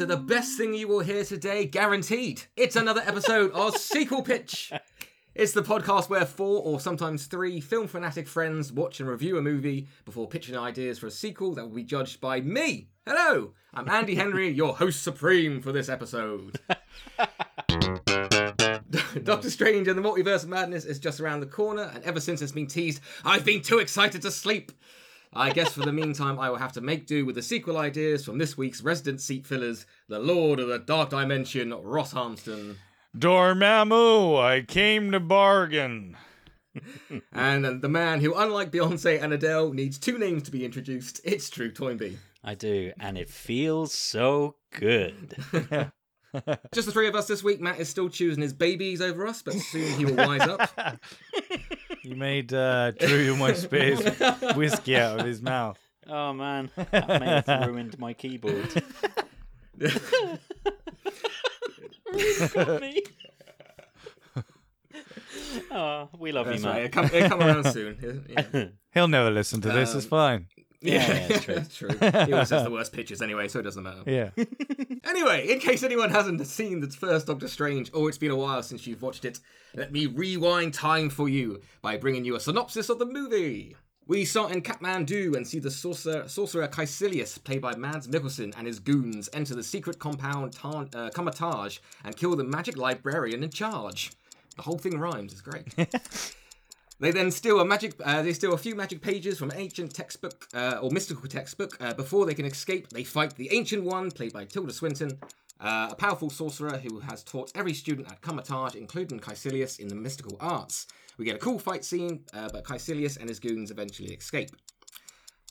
to the best thing you will hear today, guaranteed. It's another episode of Sequel Pitch. It's the podcast where four or sometimes three film fanatic friends watch and review a movie before pitching ideas for a sequel that will be judged by me. Hello, I'm Andy Henry, your host supreme for this episode. Doctor Strange and the Multiverse of Madness is just around the corner, and ever since it's been teased, I've been too excited to sleep. I guess for the meantime, I will have to make do with the sequel ideas from this week's resident seat fillers, the Lord of the Dark Dimension, Ross Harmston, Dormammu, I came to bargain. and the man who, unlike Beyonce and Adele, needs two names to be introduced. It's Drew Toynbee. I do, and it feels so good. Just the three of us this week. Matt is still choosing his babies over us, but soon he will wise up. You made uh, Drew almost spit his whiskey out of his mouth. Oh man, that may have ruined my keyboard. really got me. Oh, we love That's you, right. Matt. It'll come, it'll come around soon. Yeah. He'll never listen to this. it's Um, fine. Yeah, yeah, it's true. That's true. He always has the worst pictures anyway, so it doesn't matter. Yeah. Anyway, in case anyone hasn't seen the first Doctor Strange, or it's been a while since you've watched it, let me rewind time for you by bringing you a synopsis of the movie. We start in Kathmandu and see the sorcerer, sorcerer Caecilius, played by Mads Mikkelsen, and his goons enter the secret compound Tar- uh, Kamar-Taj and kill the magic librarian in charge. The whole thing rhymes. It's great. They then steal a magic. Uh, they steal a few magic pages from an ancient textbook uh, or mystical textbook. Uh, before they can escape, they fight the ancient one, played by Tilda Swinton, uh, a powerful sorcerer who has taught every student at Kamar-Taj, including Caecilius, in the mystical arts. We get a cool fight scene, uh, but Caecilius and his goons eventually escape.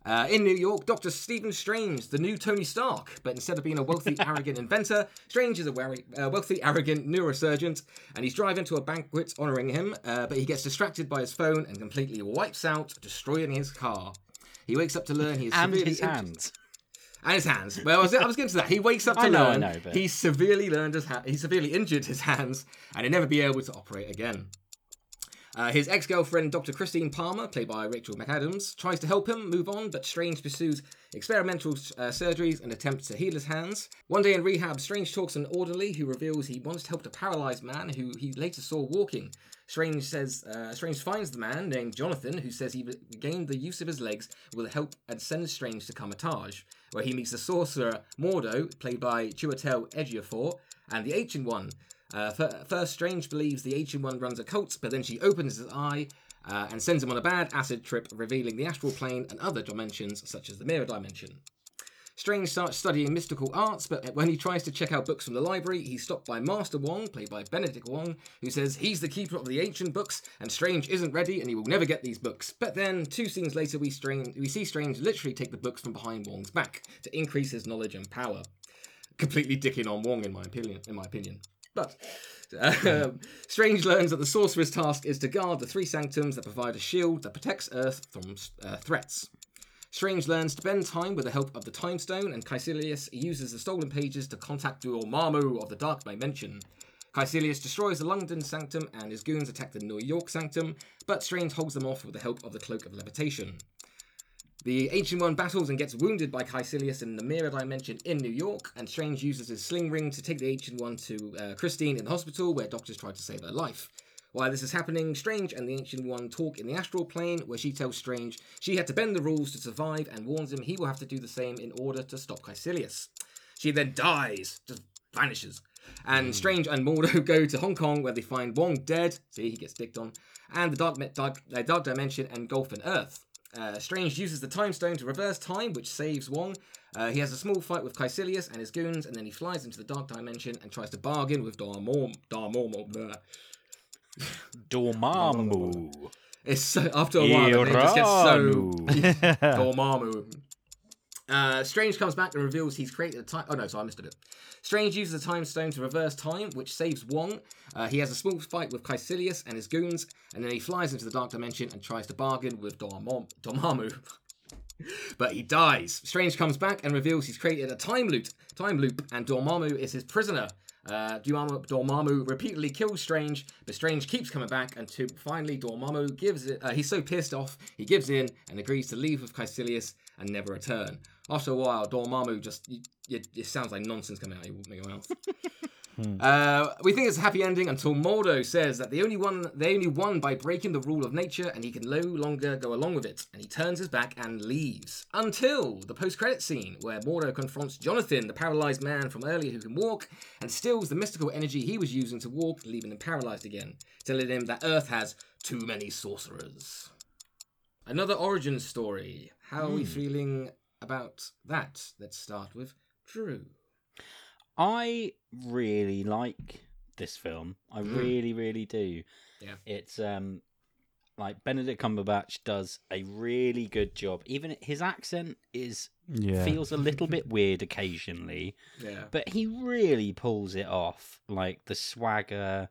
Uh, in New York, Dr. Stephen Strange, the new Tony Stark, but instead of being a wealthy, arrogant inventor, Strange is a weary, uh, wealthy, arrogant neurosurgeon, and he's driving to a banquet honoring him, uh, but he gets distracted by his phone and completely wipes out, destroying his car. He wakes up to learn he is And severely his injured- hands. and his hands. Well, I was, I was getting to that. He wakes up to I know, I learn know, but- he's severely learned his ha- he's severely injured his hands, and he'll never be able to operate again. Uh, his ex-girlfriend, Dr. Christine Palmer, played by Rachel McAdams, tries to help him move on, but Strange pursues experimental uh, surgeries and attempts to heal his hands. One day in rehab, Strange talks to an orderly who reveals he once helped a paralyzed man who he later saw walking. Strange says uh, Strange finds the man named Jonathan, who says he regained the use of his legs with the help and sends Strange to Kamar-Taj, where he meets the sorcerer Mordo, played by Chiwetel Ejiofor, and the Ancient One. Uh, first, Strange believes the Ancient One runs a cult, but then she opens his eye uh, and sends him on a bad acid trip, revealing the astral plane and other dimensions, such as the mirror dimension. Strange starts studying mystical arts, but when he tries to check out books from the library, he's stopped by Master Wong, played by Benedict Wong, who says he's the keeper of the ancient books, and Strange isn't ready and he will never get these books. But then, two scenes later, we, Strange, we see Strange literally take the books from behind Wong's back to increase his knowledge and power. Completely dicking on Wong, in my opinion. In my opinion. But um, Strange learns that the sorcerer's task is to guard the three sanctums that provide a shield that protects Earth from uh, threats. Strange learns to bend time with the help of the Time Stone, and Caecilius uses the stolen pages to contact Dormammu of the Dark Dimension. Caecilius destroys the London Sanctum, and his goons attack the New York Sanctum, but Strange holds them off with the help of the Cloak of Levitation. The Ancient One battles and gets wounded by Caecilius in the Mirror Dimension in New York, and Strange uses his sling ring to take the Ancient One to uh, Christine in the hospital, where doctors try to save her life. While this is happening, Strange and the Ancient One talk in the astral plane, where she tells Strange she had to bend the rules to survive and warns him he will have to do the same in order to stop Caecilius. She then dies, just vanishes. And Strange and Mordo go to Hong Kong, where they find Wong dead. See, he gets dicked on. And the Dark, dark, uh, dark Dimension engulf an Earth. Uh, Strange uses the Time Stone to reverse time, which saves Wong. Uh, he has a small fight with Caecilius and his goons, and then he flies into the Dark Dimension and tries to bargain with Dormammu. Dormammu. Dormammu. It's so, after a while, name just gets so. Dormammu. Uh, Strange comes back and reveals he's created a time. Oh no, sorry, I missed a bit. Strange uses the time stone to reverse time, which saves Wong. Uh, he has a small fight with Caecilius and his goons, and then he flies into the dark dimension and tries to bargain with Dormam- Dormammu. but he dies. Strange comes back and reveals he's created a time loop, time loop, and Dormammu is his prisoner. Uh, Dormammu repeatedly kills Strange, but Strange keeps coming back until finally Dormammu gives it. Uh, he's so pissed off, he gives in and agrees to leave with Caecilius and never return. After a while, Dormammu just y y it sounds like nonsense coming out of your mouth. Uh, we think it's a happy ending until Mordo says that the only one they only won by breaking the rule of nature and he can no longer go along with it. And he turns his back and leaves. Until the post-credit scene where Mordo confronts Jonathan, the paralyzed man from earlier who can walk, and steals the mystical energy he was using to walk, leaving him paralyzed again, telling him that Earth has too many sorcerers. Another origin story. How are we feeling about that? Let's start with Drew. I really like this film. I Mm. really, really do. Yeah. It's um like Benedict Cumberbatch does a really good job. Even his accent is Yeah. feels a little bit weird occasionally, Yeah. but he really pulls it off. Like the swagger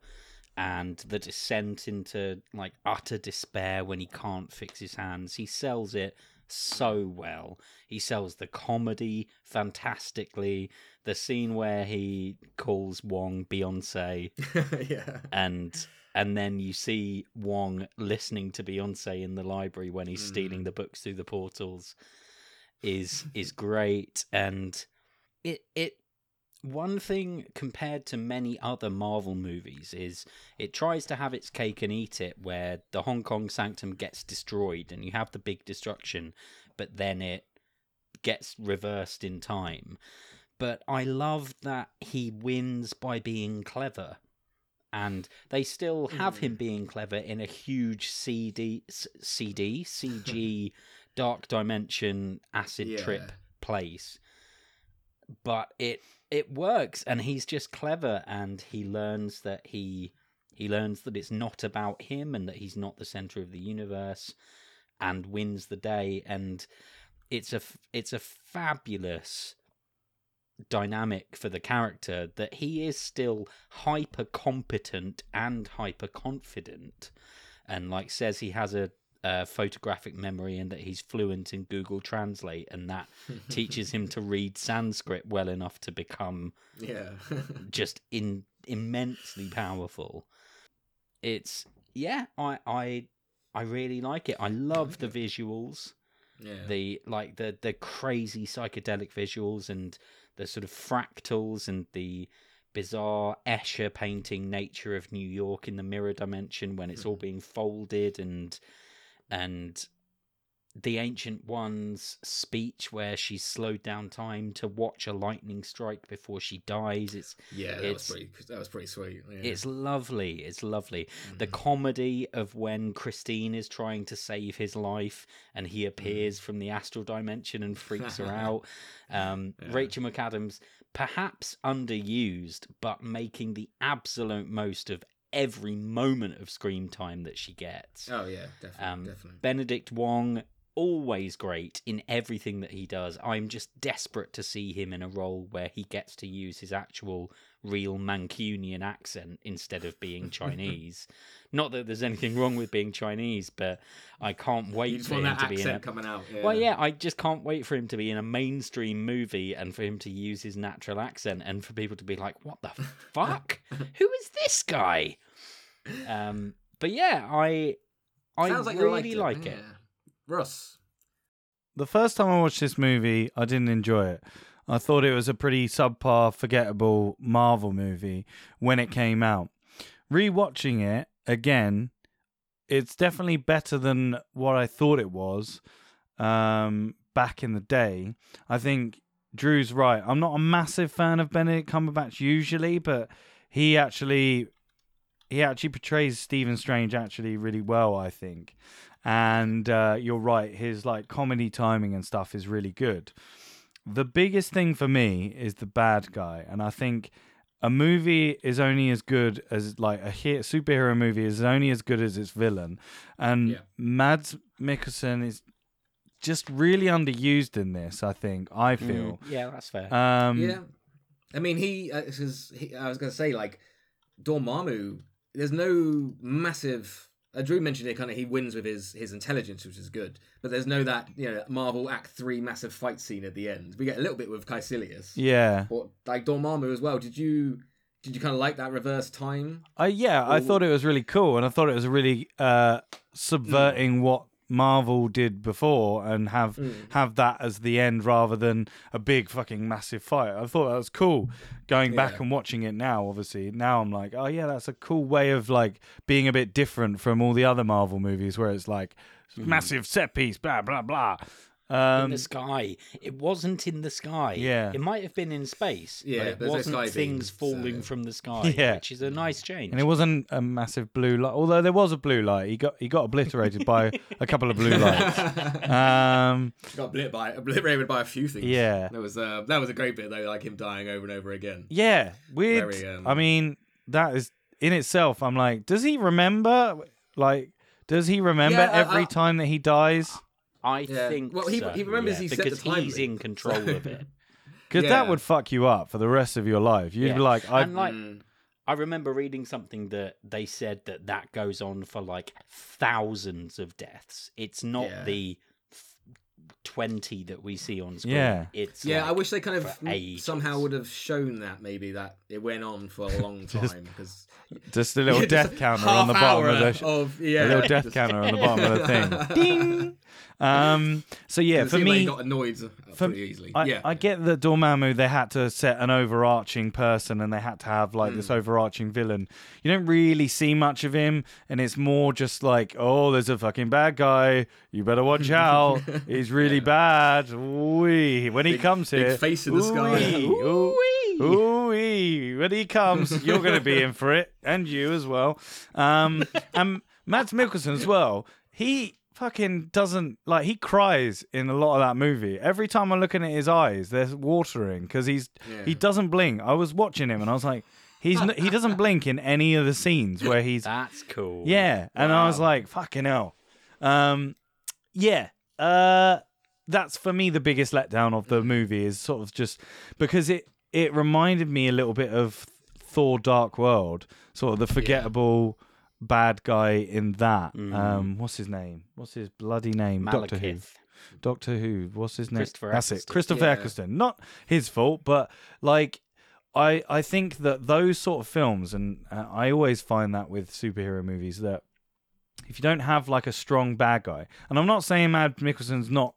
and the descent into like utter despair when he can't fix his hands. He sells it so well. He sells the comedy fantastically. The scene where he calls Wong Beyonce yeah. and and then you see Wong listening to Beyonce in the library when he's stealing mm. the books through the portals is is great and it it one thing compared to many other Marvel movies is it tries to have its cake and eat it where the Hong Kong sanctum gets destroyed and you have the big destruction but then it gets reversed in time but I love that he wins by being clever and they still have him hmm. being clever in a huge CD, CD, CG, dark dimension, acid Yeah. trip place. But it it works, and he's just clever, and he learns that he he learns that it's not about him, and that he's not the center of the universe, and wins the day. And it's a it's a fabulous dynamic for the character that he is still hyper competent and hyper confident and like says he has a, a photographic memory and that he's fluent in google translate and that teaches him to read sanskrit well enough to become Yeah. just in immensely powerful it's yeah i i i really like it i love the visuals yeah. the like the the crazy psychedelic visuals and the sort of fractals and the bizarre Escher painting nature of New York in the mirror dimension when it's all being folded and and the ancient one's speech where she's slowed down time to watch a lightning strike before she dies it's yeah, that it's- was pretty. That was pretty sweet. Yeah. it's lovely. It's lovely. The Mhm. comedy of when Christine is trying to save his life and he Mm. appears from the astral dimension and freaks her out. Um, Yeah. Rachel McAdams, perhaps underused, but making the absolute most of every moment of screen time that she gets. Oh yeah, definitely, Um, definitely. Benedict Wong, always great in everything that he does. I'm just desperate to see him in a role where he gets to use his actual real Mancunian accent instead of being Chinese. Not that there's anything wrong with being Chinese, but I can't wait for him that to be in a accent coming out. Yeah. well, yeah, I just can't wait for him to be in a mainstream movie and for him to use his natural accent and for people to be like, "What the fuck? Who is this guy?" Um, but yeah, I I Sounds like you really liked like it. yeah. Russ. The first time I watched this movie, I didn't enjoy it. I thought it was a pretty subpar, forgettable Marvel movie when it came out. Rewatching it again, it's definitely better than what I thought it was um, back in the day. I think Drew's right. I'm not a massive fan of Benedict Cumberbatch usually, but he actually he actually portrays Stephen Strange actually really well, I think. And uh, you're right, his like comedy timing and stuff is really good. The biggest thing for me is the bad guy, and I think a movie is only as good as like a he- superhero movie is only as good as its villain, and Yeah. Mads Mikkelsen is just really underused in this. I think I Mm, feel. yeah, that's fair. Um, yeah. I mean, he, uh, 'cause he. I was gonna say like Dormammu. There's no massive. Uh, Drew mentioned it. Kind of, he wins with his his intelligence, which is good. But there's no that you know Marvel Act Three massive fight scene at the end. We get a little bit with Caecilius. yeah. But like Dormammu as well. Did you did you kind of like that reverse time? Uh, yeah, I Or- thought it was really cool, and I thought it was really uh, subverting what Marvel did before and have Mm. have that as the end rather than a big fucking massive fight. I thought that was cool. Going back Yeah. and watching it now, obviously, now I'm like, oh yeah, that's a cool way of like being a bit different from all the other Marvel movies where it's like massive set piece, blah blah blah. In Um, the sky. It wasn't in the sky. Yeah. It might have been in space. Yeah, but it wasn't sky things beam, falling so- from the sky. Yeah. Which is a nice change. and it wasn't a massive blue light, although there was a blue light. He got he got obliterated by a couple of blue lights. Um, Got obliterated by, obliterated by a few things. Yeah. That was uh, that was a great bit though, like him dying over and over again. Yeah, weird. Very, um, I mean, that is in itself. I'm like, does he remember? Like, does he remember Yeah, I- every I- time that he dies? I Yeah. think Well, he- so, he remembers yeah, he set the because he's limit, in control of it. Because Yeah. that would fuck you up for the rest of your life. You'd Yeah. be like, I, like Mm. I remember reading something that they said that that goes on for like thousands of deaths. It's not Yeah. the f- 20 that we see on screen. Yeah. It's Yeah, I wish they kind of for m- ages. somehow would have shown that maybe that it went on for a long Just time because just a little death counter on the bottom of the. of yeah, a little death counter on the bottom of the thing. Ding. Um. So yeah, for seemed like he me, got annoyed for- pretty easily. I, yeah, I get that Dormammu they had to set an overarching person and they had to have like Hmm. this overarching villain. You don't really see much of him, and it's more just like, oh, there's a fucking bad guy. You better watch out. He's really bad. Ooh-wee. When he Big- comes big here, face in the sky. ooh-wee, ooh- ooh-wee. When he comes, you're going to be in for it, and you as well. Um, and Mads Mikkelsen as well. He fucking doesn't like he cries in a lot of that movie. Every time I'm looking at his eyes, they're watering because he's he doesn't blink. I was watching him and I was like, he's n- he doesn't blink in any of the scenes where he's That's cool. yeah, and I was like, fucking hell. Um, yeah, uh, that's for me the biggest letdown of the movie is sort of just because it it reminded me a little bit of Thor: Dark World, sort of the forgettable bad guy in that. Mhm. Um, what's his name? What's his bloody name? Doctor Who. Doctor Who. What's his name? Christopher That's it. Christopher Yeah. Eccleston. Not his fault, but like I I think that those sort of films, and uh, I always find that with superhero movies that if you don't have like a strong bad guy, and I'm not saying Mads Mikkelsen's not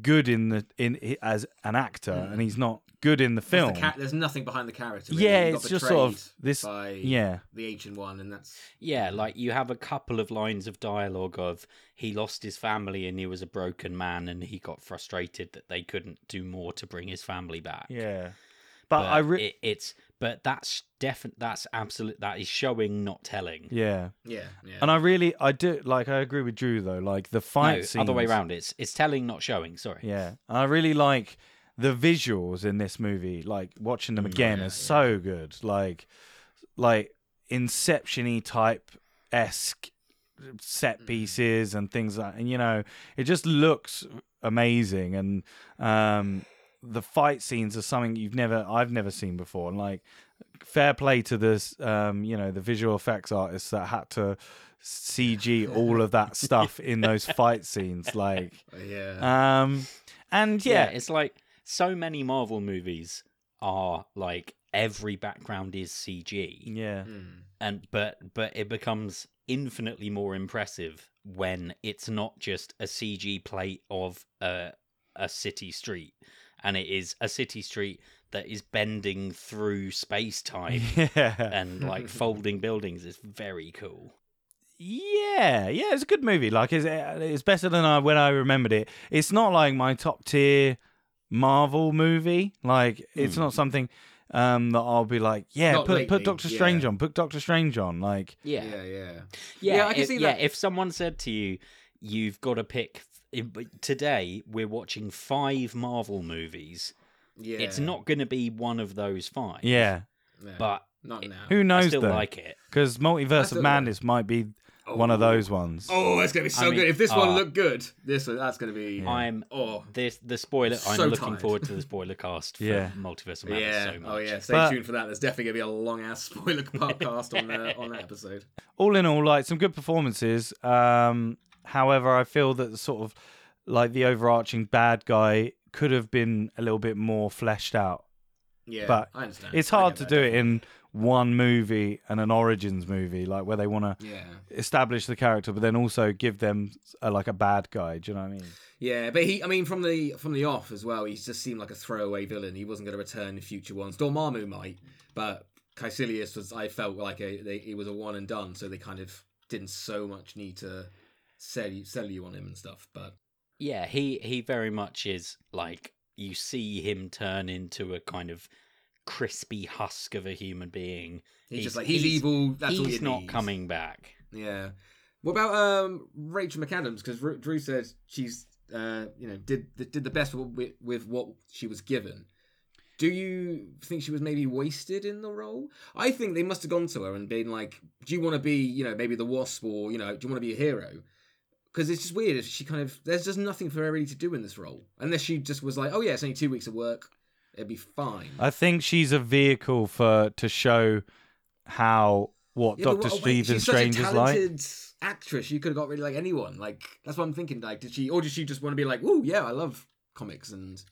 good in the in as an actor, mm. and he's not good in the film. the ca- there's nothing behind the character. really. Yeah, it's just sort of this- by yeah, the ancient one, and that's Yeah, like you have a couple of lines of dialogue of he lost his family and he was a broken man and he got frustrated that they couldn't do more to bring his family back. yeah. But, I re- it, it's but that's definite. That's absolute. That is showing, not telling. yeah, yeah, yeah. and I really I do like I agree with Drew though. Like the fight no, scenes, other way around. It's it's telling, not showing. Sorry. Yeah, and I really like the visuals in this movie. Like watching them Mm, again yeah, is yeah. so good. Like, like Inception-y type esque set Mm. pieces and things like. And you know, it just looks amazing. And um, the fight scenes are something you've never, I've never seen before. And like, fair play to this, um, you know, the visual effects artists that had to CG all of that stuff in those fight scenes. Like, yeah. um, and Yeah. yeah, it's like so many Marvel movies are like every background is CG, yeah, Mm. and but but it becomes infinitely more impressive when it's not just a CG plate of a a city street, and it is a city street that is bending through space time yeah, and like folding buildings. It's very cool. yeah, yeah. It's a good movie. Like, it's it's better than I when I remembered it. It's not like my top tier Marvel movie. Like, it's Hmm. not something um that I'll be like, yeah, Not put lately, put Doctor Strange yeah. on, put Doctor Strange on. Like, Yeah, yeah, yeah. Yeah, Yeah, I can if, see yeah. that. If someone said to you, "You've got to pick," if- today we're watching five Marvel movies. Yeah. It's not going to be one of those five. yeah, Yeah. but not now. who I knows still though? like it. Because Multiverse still of like- Madness might be one of Oh. those ones. Oh, it's gonna be so I mean, good. If this one uh, looked good, this one, that's gonna be. Yeah. I'm Oh, this the spoiler. I'm So looking tired. forward to the spoiler cast for Yeah. Multiverse of Madness yeah. so much. oh, yeah. Stay But- tuned for that. There's definitely gonna be a long ass spoiler podcast on uh, on that episode. all in all, like some good performances. Um, however, I feel that the sort of like the overarching bad guy could have been a little bit more fleshed out. Yeah, But I understand. It's hard to do it in one movie and an origins movie, like where they want to Yeah, establish the character, but then also give them a, like a bad guy. Do you know what I mean? yeah, but he, I mean, from the from the off as well, he just seemed like a throwaway villain. He wasn't going to return in future ones. Dormammu might, but Caecilius was. I felt like a, they, he was a one and done, so they kind of didn't so much need to sell you, sell you on him and stuff. But Yeah, he he very much is like you see him turn into a kind of crispy husk of a human being. he's, He's- just like he's, he's- evil. That's all He's not need. coming back. Yeah. What about um Rachel McAdams? Because Drew said she's uh you know did did the best with, with what she was given. Do you think she was maybe wasted in the role? I think they must have gone to her and been like, "Do you want to be you know maybe the Wasp or you know do you want to be a hero?" Because it's just weird she kind of there's just nothing for her really to do in this role unless she just was like, "Oh yeah, it's only two weeks of work, it'd be fine." I think she's a vehicle for to show how what Yeah, Doctor what- Stephen Strange is like. talented actress. You could have got really like anyone. Like that's what I'm thinking. Like, did she or did she just want to be like, "Oh yeah, I love comics," and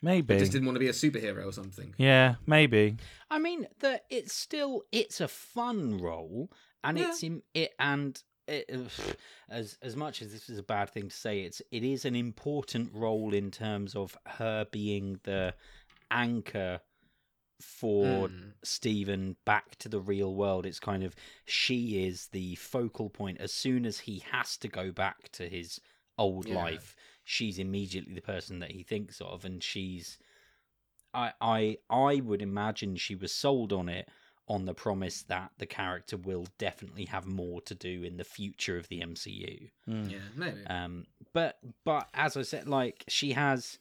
Maybe. just didn't want to be a superhero or something? Yeah, maybe. I mean, that it's still it's a fun role, and Yeah. it's in it and. It, as as much as this is a bad thing to say, it's it is an important role in terms of her being the anchor for Mm. Stephen back to the real world. It's kind of she is the focal point. As soon as he has to go back to his old Yeah. life, she's immediately the person that he thinks of, and she's. I I I would imagine she was sold on it on the promise that the character will definitely have more to do in the future of the MCU. Mm. Yeah, maybe. Um, but but as I said, like she has,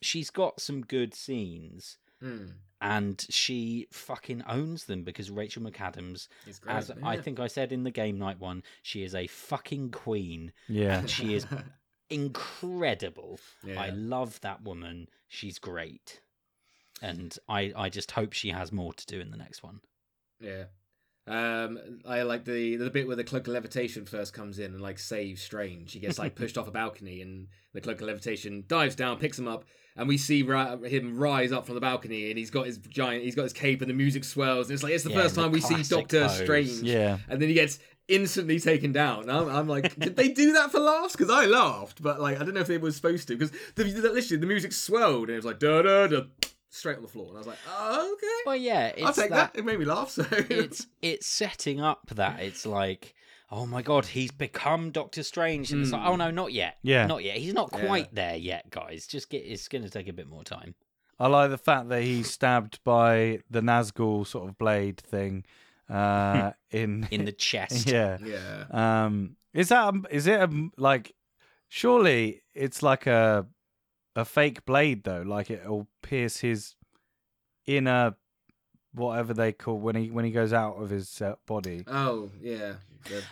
she's got some good scenes Mm. and she fucking owns them because Rachel McAdams, great. as I think I said in the game night one, she is a fucking queen. Yeah. And she is incredible. yeah. I love that woman. She's great. And I, I just hope she has more to do in the next one. Yeah. Um, I like the the bit where the cloak of levitation first comes in and like saves Strange. He gets like pushed off a balcony, and the cloak of levitation dives down, picks him up, and we see ra- him rise up from the balcony, and he's got his giant, he's got his cape, and the music swells, and it's like it's the Yeah, first the time we see Doctor pose. Strange, Yeah. and then he gets instantly taken down. I'm, I'm like, did they do that for laughs? Because I laughed, but like I don't know if they were supposed to, because the, the, literally the music swelled, and it was like da da da, straight on the floor, and I was like, oh, okay. Well, yeah, it's I'll take that, that. It made me laugh. So it's it's setting up that it's like, oh my god, he's become Doctor Strange, and it's like, Mm. oh no, not yet, Yeah. not yet. He's not Yeah. quite there yet, guys. Just get. It's going to take a bit more time. I like the fact that he's stabbed by the Nazgul sort of blade thing uh, in In the chest, yeah. yeah. Um, is that a, is it a, like? Surely it's like a a fake blade though. Like it'll pierce his inner whatever they call when he when he goes out of his uh, body. Oh yeah,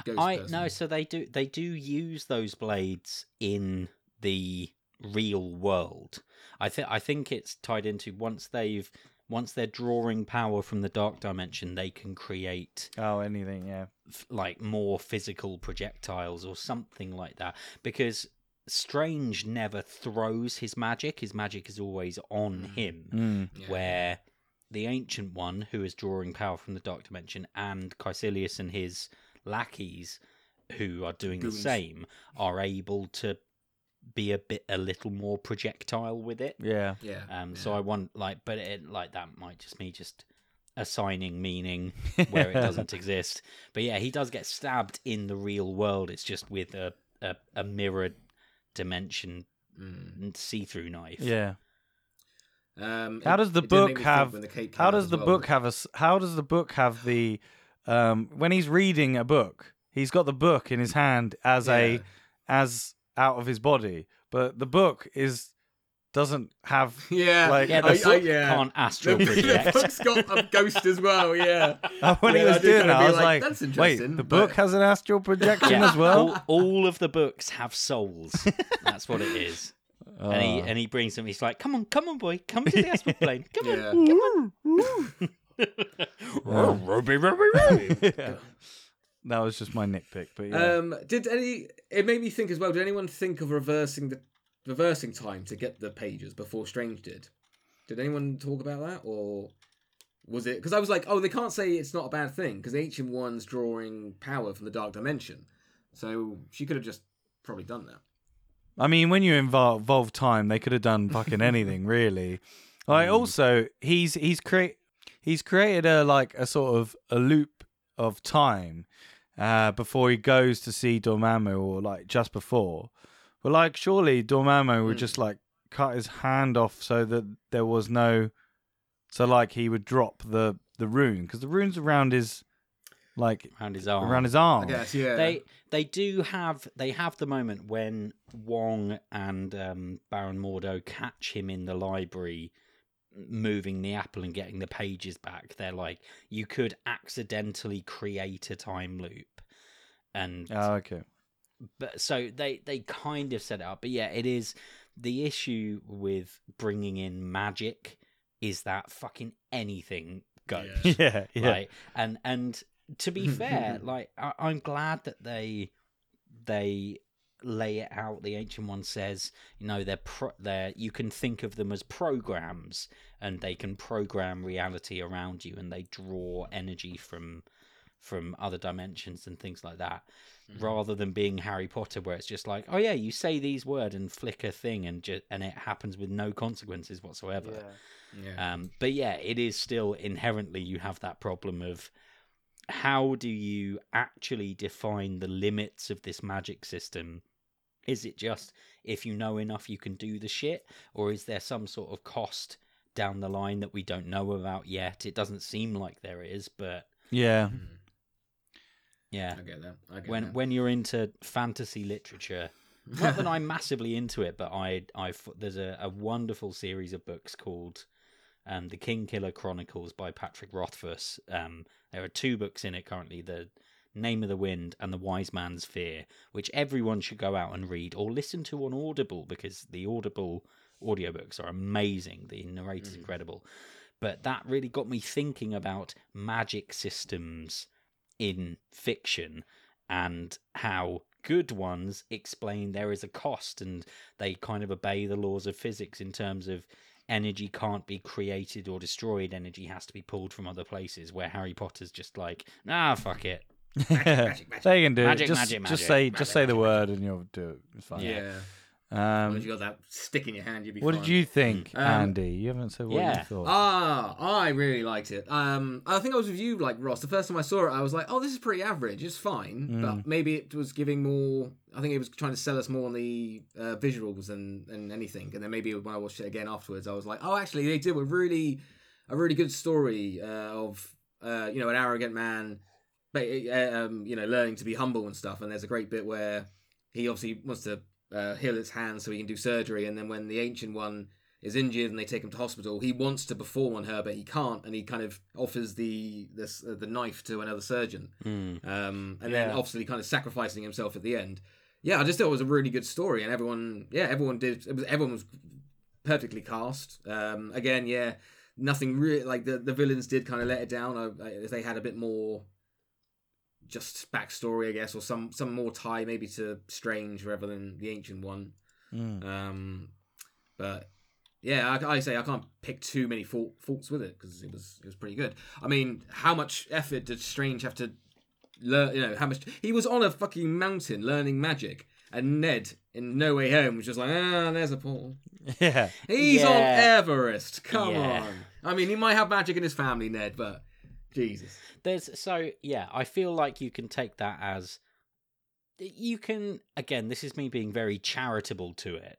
ghost I person. no. So they do they do use those blades in the real world. I think I think it's tied into once they've once they're drawing power from the dark dimension, they can create Oh, anything, yeah. f- like more physical projectiles or something like that because strange never throws his magic his magic is always on Mm. him Mm. Yeah. where the ancient one who is drawing power from the dark dimension and Caecilius and his lackeys who are doing the same are able to be a bit a little more projectile with it Yeah. Yeah. um so yeah. i want like but it like that might just me just assigning meaning where it doesn't exist. But yeah, he does get stabbed in the real world. It's just with a a, a mirrored dimension Mm. see-through knife. Yeah. Um, How it- does the it book me have- the How does the well. book have a? s- How does the book have the? Um, when he's reading a book, he's got the book in his hand as a as out of his body, but the book is doesn't have. Yeah, Like- Yeah, the I- I- yeah. can't astral The, project. the book's got a ghost as well. Yeah. when Yeah, he was I doing that, I was like, like, "That's "Wait, interesting," the but- book has an astral projection Yeah, as well." all, all of the books have souls. That's what it is. And he and he brings them. He's like, "Come on, come on, boy, come to the astral plane. Come on, come on." Ruby, ruby, ruby. That was just my nitpick, but yeah. Um, did any? It made me think as well. Did anyone think of reversing the reversing time to get the pages before Strange did? Did anyone talk about that, or was it? Because I was like, oh, they can't say it's not a bad thing because ancient one's drawing power from the dark dimension, so she could have just probably done that. I mean, when you involve, involve time, they could have done fucking anything, really. Like, also, he's he's create he's created a like a sort of a loop of time uh, before he goes to see Dormammu, or like just before. But like, surely Dormammu would Mm. just like cut his hand off so that there was no, so like he would drop the the rune because the rune's around his like around his arm. around his arm. I guess, yeah. They they do have they have the moment when Wong and um, Baron Mordo catch him in the library moving the apple and getting the pages back. They're like, you could accidentally create a time loop. And Oh, okay. But so they they kind of set it up but yeah it is the issue with bringing in magic is that fucking anything goes Yeah, yeah. right? And and to be fair like I, i'm glad that they they lay it out. The ancient one says you know they're pro- they're you can think of them as programs and they can program reality around you and they draw energy from from other dimensions and things like that rather than being harry potter where it's just like oh yeah you say these words and flick a thing and ju- and it happens with no consequences whatsoever yeah. um, but yeah, it is still inherently you have that problem of how do you actually define the limits of this magic system? Is it just if you know enough you can do the shit, or is there some sort of cost down the line that we don't know about yet? It doesn't seem like there is, but Yeah. Yeah. I get that. I get When that. when you're into fantasy literature, not that I'm massively into it, but I I there's a, a wonderful series of books called um, the King Killer Chronicles by Patrick Rothfuss. Um, there are two books in it currently: the Name of the Wind and the Wise Man's Fear, which everyone should go out and read or listen to on Audible because the Audible audiobooks are amazing. The narrator's Mm. incredible. But that really got me thinking about magic systems in fiction and how good ones explain there is a cost and they kind of obey the laws of physics in terms of energy can't be created or destroyed energy has to be pulled from other places where harry potter's just like nah fuck it magic, magic. they can do Magic, it. Just, magic, just magic. say, Magic, just say the magic, word, and you'll do it. It's fine. Yeah. As Um, as you got that stick in your hand, you'd be what fine. did you think, Um, Andy? You haven't said what yeah. you thought. Ah, I really liked it. Um, I think I was with you, like Ross. The first time I saw it, I was like, "Oh, this is pretty average. It's fine." Mm. But maybe it was giving more. I think it was trying to sell us more on the uh, visuals than, than anything. And then maybe when I watched it again afterwards, I was like, "Oh, actually, they did a really, a really good story uh, of, uh, you know, an arrogant man, but uh, um, you know, learning to be humble and stuff." And there's a great bit where he obviously wants to uh, heal his hand so he can do surgery, and then when the ancient one is injured and they take him to hospital. He wants to perform on her, but he can't, and he kind of offers the this, uh, the knife to another surgeon, Mm. um, and then obviously kind of sacrificing himself at the end. Yeah, I just thought it was a really good story, and everyone, yeah, everyone did. It was everyone was perfectly cast. Um, again, yeah, nothing really like the the villains did kind of let it down. I, I, if they had a bit more just backstory, I guess, or some some more tie maybe to Strange rather than the ancient one. Mm. Um, but yeah, I, I say I can't pick too many fault, faults with it because it was it was pretty good. I mean, how much effort did Strange have to learn? You know, how much he was on a fucking mountain learning magic, and Ned in No Way Home was just like, ah, there's a portal. Yeah. He's on Everest. Come Yeah. on. I mean, he might have magic in his family, Ned, but Jesus. There's so yeah, I feel like you can take that as you can again, this is me being very charitable to it,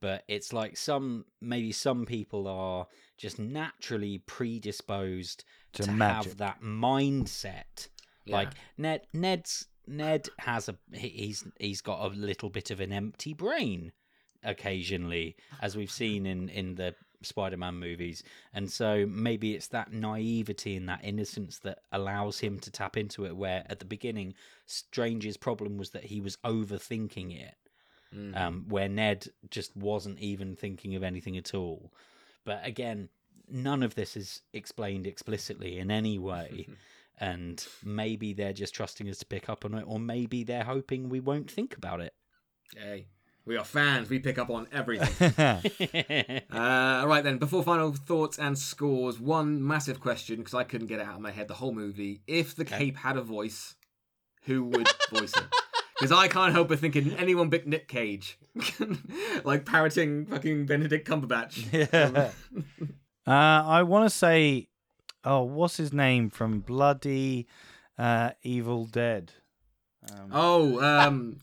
but it's like some maybe some people are just naturally predisposed To to, have that mindset. Yeah. Like Ned Ned's Ned has a he's he's got a little bit of an empty brain occasionally as we've seen in in the Spider-Man movies and so maybe it's that naivety and that innocence that allows him to tap into it where at the beginning Strange's problem was that he was overthinking it Mm. um, where Ned just wasn't even thinking of anything at all. But again, none of this is explained explicitly in any way. and maybe they're just trusting us to pick up on it, or maybe they're hoping we won't think about it. Hey, We are fans. We pick up on everything. Uh, right then. Before final thoughts and scores, one massive question because I couldn't get it out of my head the whole movie. If the cape had a voice, who would voice it? Because I can't help but thinking anyone but Nick Cage, like parroting fucking Benedict Cumberbatch. yeah. uh, I want to say, oh, what's his name from Bloody uh, Evil Dead? Um, Oh, um,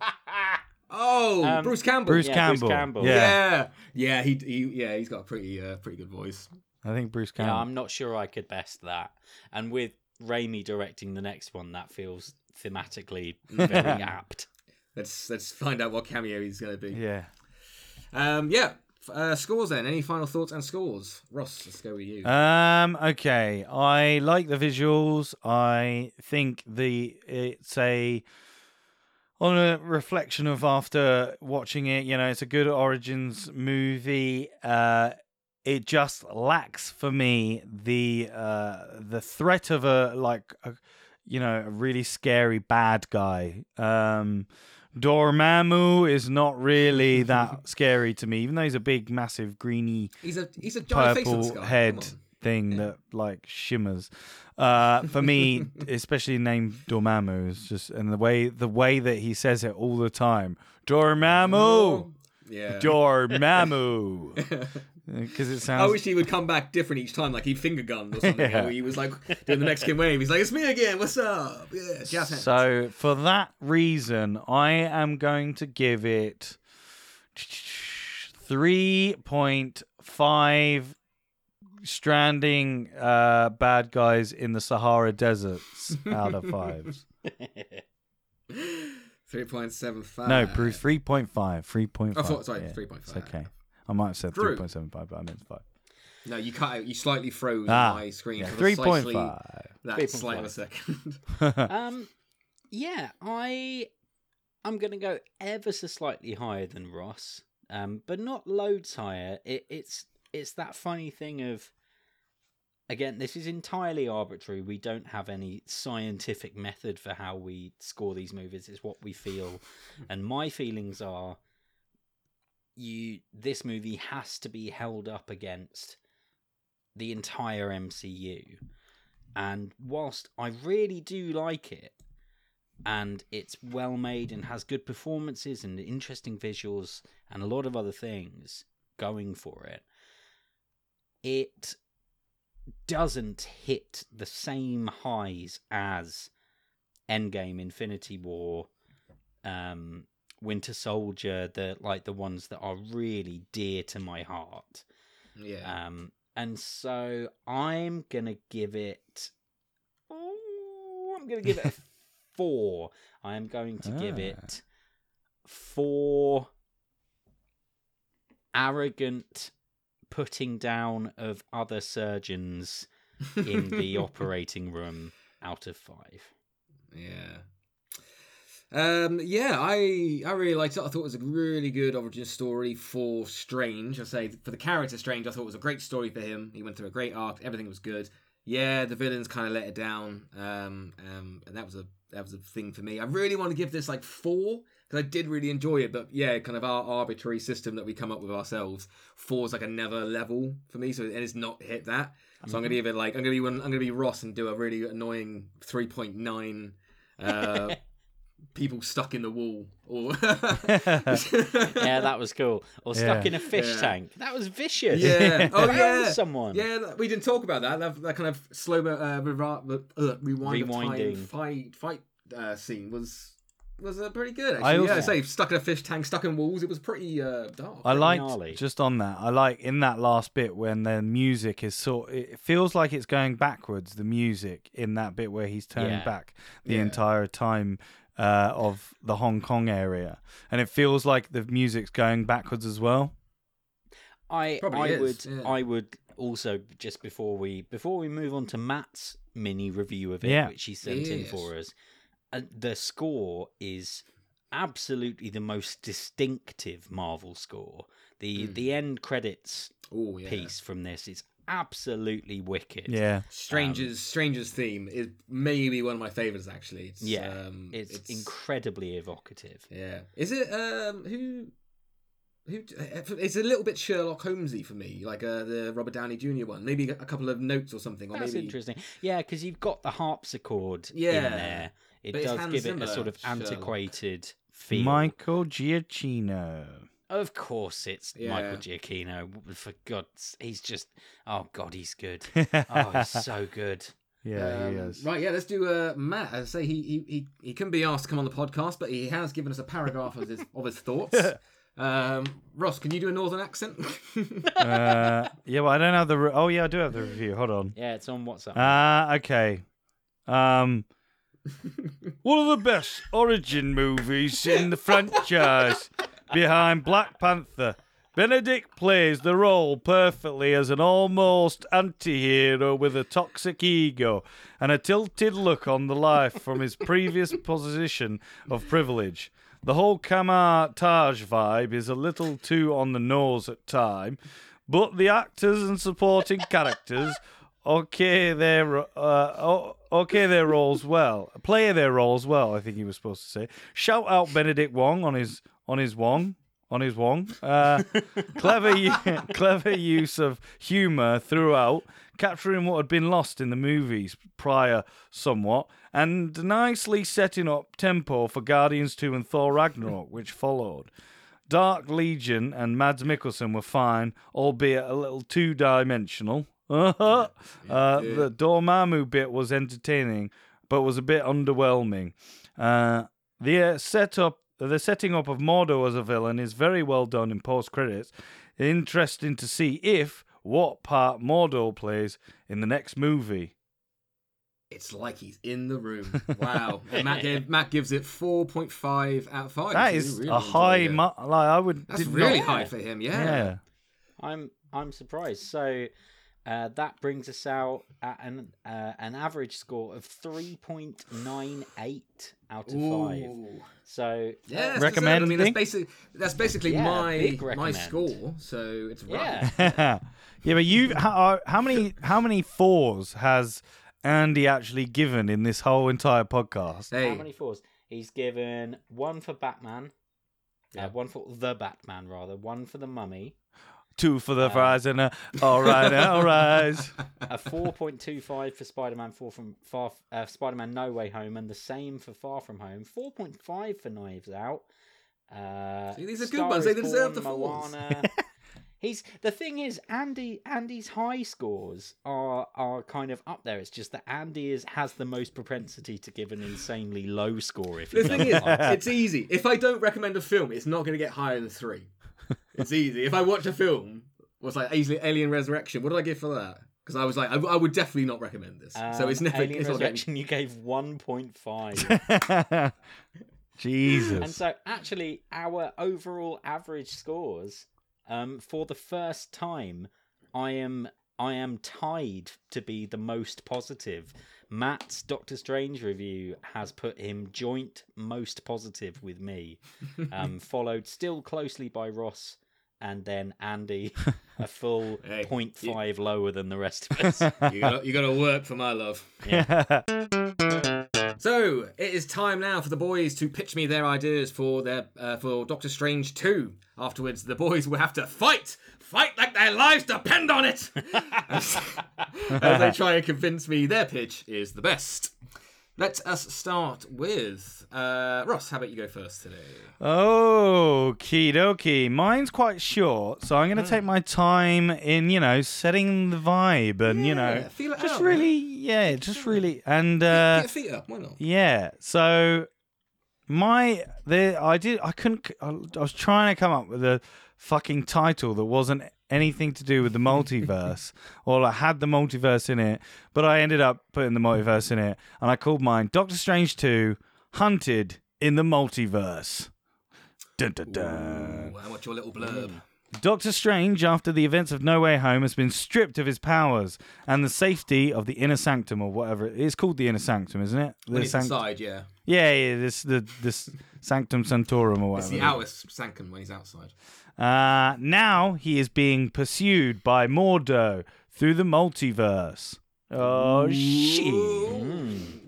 oh, Um, Bruce Campbell. Bruce Yeah, Bruce Campbell. Campbell. Yeah. yeah, yeah, he, he, yeah, he's got a pretty, uh, pretty good voice. I think Bruce Campbell. Yeah, Campbell. I'm not sure I could best that. And with Raimi directing the next one, that feels thematically very apt. Let's let's find out what cameo he's going to be. yeah. Um, yeah. Uh, scores then. Any final thoughts and scores? Ross, let's go with you. Um. Okay. I like the visuals. I think the it's a on a reflection of after watching it. You know, it's a good origins movie. Uh, it just lacks for me the uh the threat of a like a, you know a really scary bad guy. Um. Dormammu is not really that scary to me, even though he's a big, massive, greeny he's a he's a giant purple head. Thing Yeah. that like shimmers. Uh, for me, especially named Dormammu, is just and the way the way that he says it all the time, Dormammu, Yeah. Dormammu, because it sounds. I wish he would come back different each time, like he finger gunned or something. Yeah. Or he was like doing the Mexican wave. He's like, "It's me again. What's up?" Yeah, jazz hands. so for that reason, I am going to give it three point five stranding uh, bad guys in the Sahara deserts out of fives. three point seven five. No, Bruce, 3.5. 3.5. I thought sorry, yeah, three point It's okay. I might have said Drew. 3.75, but I meant 5. No, you cut out. You slightly froze Ah, my screen. Yeah, for precisely 3.5. That slight of a second. um, yeah, I I'm gonna go ever so slightly higher than Ross, um, but not loads higher. It, it's it's that funny thing of again, this is entirely arbitrary. We don't have any scientific method for how we score these movies. It's what we feel, and my feelings are you this movie has to be held up against the entire MCU. And whilst I really do like it, and it's well made and has good performances and interesting visuals and a lot of other things going for it, it doesn't hit the same highs as Endgame, Infinity War, um, Winter Soldier, the like the ones that are really dear to my heart. yeah. Um, and so I'm gonna give it. Oh, I'm gonna give it a four. I am going to give Ah. it four arrogant putting down of other surgeons in the operating room out of five. Yeah. Um, yeah, I I really liked it. I thought it was a really good origin story for Strange. I say for the character Strange, I thought it was a great story for him. He went through a great arc. Everything was good. Yeah, the villains kind of let it down. Um, um, and that was a that was a thing for me. I really want to give this like four because I did really enjoy it. But yeah, kind of our arbitrary system that we come up with ourselves. Is like another level for me. So and it's not hit that. So I'm gonna give it like I'm gonna be I'm gonna be Ross and do a really annoying three point nine. Uh, people stuck in the wall or Yeah, that was cool. Or stuck Yeah. in a fish Yeah. tank. That was vicious. yeah oh yeah someone. yeah we didn't talk about that that, that kind of slow uh, uh, rewind Rewinding. fight fight uh, scene was was uh, pretty good I actually yeah also- I say stuck in a fish tank stuck in walls it was pretty uh, dark I Pretty liked gnarly. just on that. I like in that last bit when the music is sort. It feels like it's going backwards. The music in that bit where he's turning Yeah. back the Yeah. entire time uh, of the Hong Kong area, and it feels like the music's going backwards as well. I Probably I is, would yeah. I would also just before we before we move on to Matt's mini review of it, Yeah. which he sent in for us, the score is absolutely the most distinctive Marvel score. The Mm. the end credits oh yeah piece from this is absolutely wicked. Yeah, Stranger's Stranger's theme is maybe one of my favorites actually it's, Yeah, um, it's, incredibly evocative. yeah is it um who who, it's a little bit Sherlock Holmesy for me, like uh, the Robert Downey Jr. one. Maybe a couple of notes or something, or That's maybe interesting. Yeah, because you've got the harpsichord in Yeah. there. It But does Hans give it a sort of Sherlock. antiquated feel. Michael Giacchino. Of course, it's Michael Giacchino. For God's, he's just. Oh God, he's good. Oh, he's so good. yeah, he Um, is. Right, yeah, let's do uh, Matt. I say, he, he he he couldn't be asked to come on the podcast, but he has given us a paragraph of his of his thoughts. Um, Ross, can you do a northern accent? uh, yeah, well, I don't have the. Re- oh, yeah, I do have the review. Hold on. Yeah, it's on WhatsApp. Ah, okay. Um, one of the best origin movies in the franchise, behind Black Panther. Benedict plays the role perfectly as an almost anti hero with a toxic ego and a tilted look on the life from his previous position of privilege. The whole Kamar Taj vibe is a little too on the nose at time, but the actors and supporting characters okay their uh, o- okay their roles well, play their roles well. I think he was supposed to say. Shout out Benedict Wong on his on his Wong on his Wong. Uh, clever clever use of humour throughout, capturing what had been lost in the movies prior somewhat, and nicely setting up tempo for Guardians 2 and Thor Ragnarok, which followed. Dark Legion and Mads Mikkelsen were fine, albeit a little two dimensional. Uh, the Dormammu bit was entertaining, but was a bit underwhelming. Uh, the uh, setup, the setting up of Mordo as a villain is very well done in post credits. Interesting to see if what part Mordo plays in the next movie. it's like he's in the room. Wow. Matt gave, Matt gives it four point five out of five. That He is really a high, it. mu- like I would. That's really not- high for him. Yeah. Yeah. I'm I'm surprised. So uh, that brings us out at an uh, an average score of three point nine eight out of five. So Yeah, that's Recommend. I mean, that's basically that's basically Yeah, my my score. So it's right. yeah, yeah, but you how, how many how many fours has Andy actually given in this whole entire podcast? Hey, how many fours? He's given one for Batman. Yeah. Uh, one for the Batman, rather. One for the Mummy. Two for the Uh, fries and a all right, all right. A four point two five for Spider-Man Four from Far uh, Spider-Man No Way Home, and the same for Far From Home. Four point five for Knives Out. Uh, See, these are good ones. They deserve Born, the fours. Moana. He's the thing is Andy. Andy's high scores are are kind of up there. It's just that Andy is has the most propensity to give an insanely low score. If the thing is, it's easy. If I don't recommend a film, it's not going to get higher than three. It's easy. If I watch a film, what's like Alien Alien Resurrection, what did I give for that? Because I was like, I, I would definitely not recommend this. so it's Um, never. Alien it's not getting, Resurrection. You gave one point five. Jesus. And so, actually, our overall average scores, um, for the first time, I am I am tied to be the most positive. Matt's Doctor Strange review has put him joint most positive with me, um, followed still closely by Ross, and then Andy, a full Hey, 0.5 lower than the rest of us. you got you got to work for my love. So it is time now for the boys to pitch me their ideas for their uh, for Doctor Strange two. Afterwards, the boys will have to fight, fight like their lives depend on it, as, as they try and convince me their pitch is the best. Let us start with uh, Ross. How about you go first today? Okie dokie. Mine's quite short, so I'm going to Hmm. take my time in, you know, setting the vibe and, you know, Yeah, feel it just out, really, yeah, just really. And, uh, Get your feet up. Why not? yeah, so my, the, I did, I couldn't, I was trying to come up with a fucking title that wasn't anything to do with the multiverse or I had the multiverse in it, but I ended up putting the multiverse in it, and I called mine Doctor Strange 2 Hunted in the Multiverse. Dun, dun, dun. Ooh, what's your little blurb? Doctor Strange, after the events of No Way Home, has been stripped of his powers and the safety of the inner sanctum, or whatever it is called, the inner sanctum, isn't it? When The he's sanct- inside, yeah. Yeah, yeah, this the this sanctum sanctorum or whatever. It's the outer sanctum when he's outside. Uh, now he is being pursued by Mordo through the multiverse. Oh shit!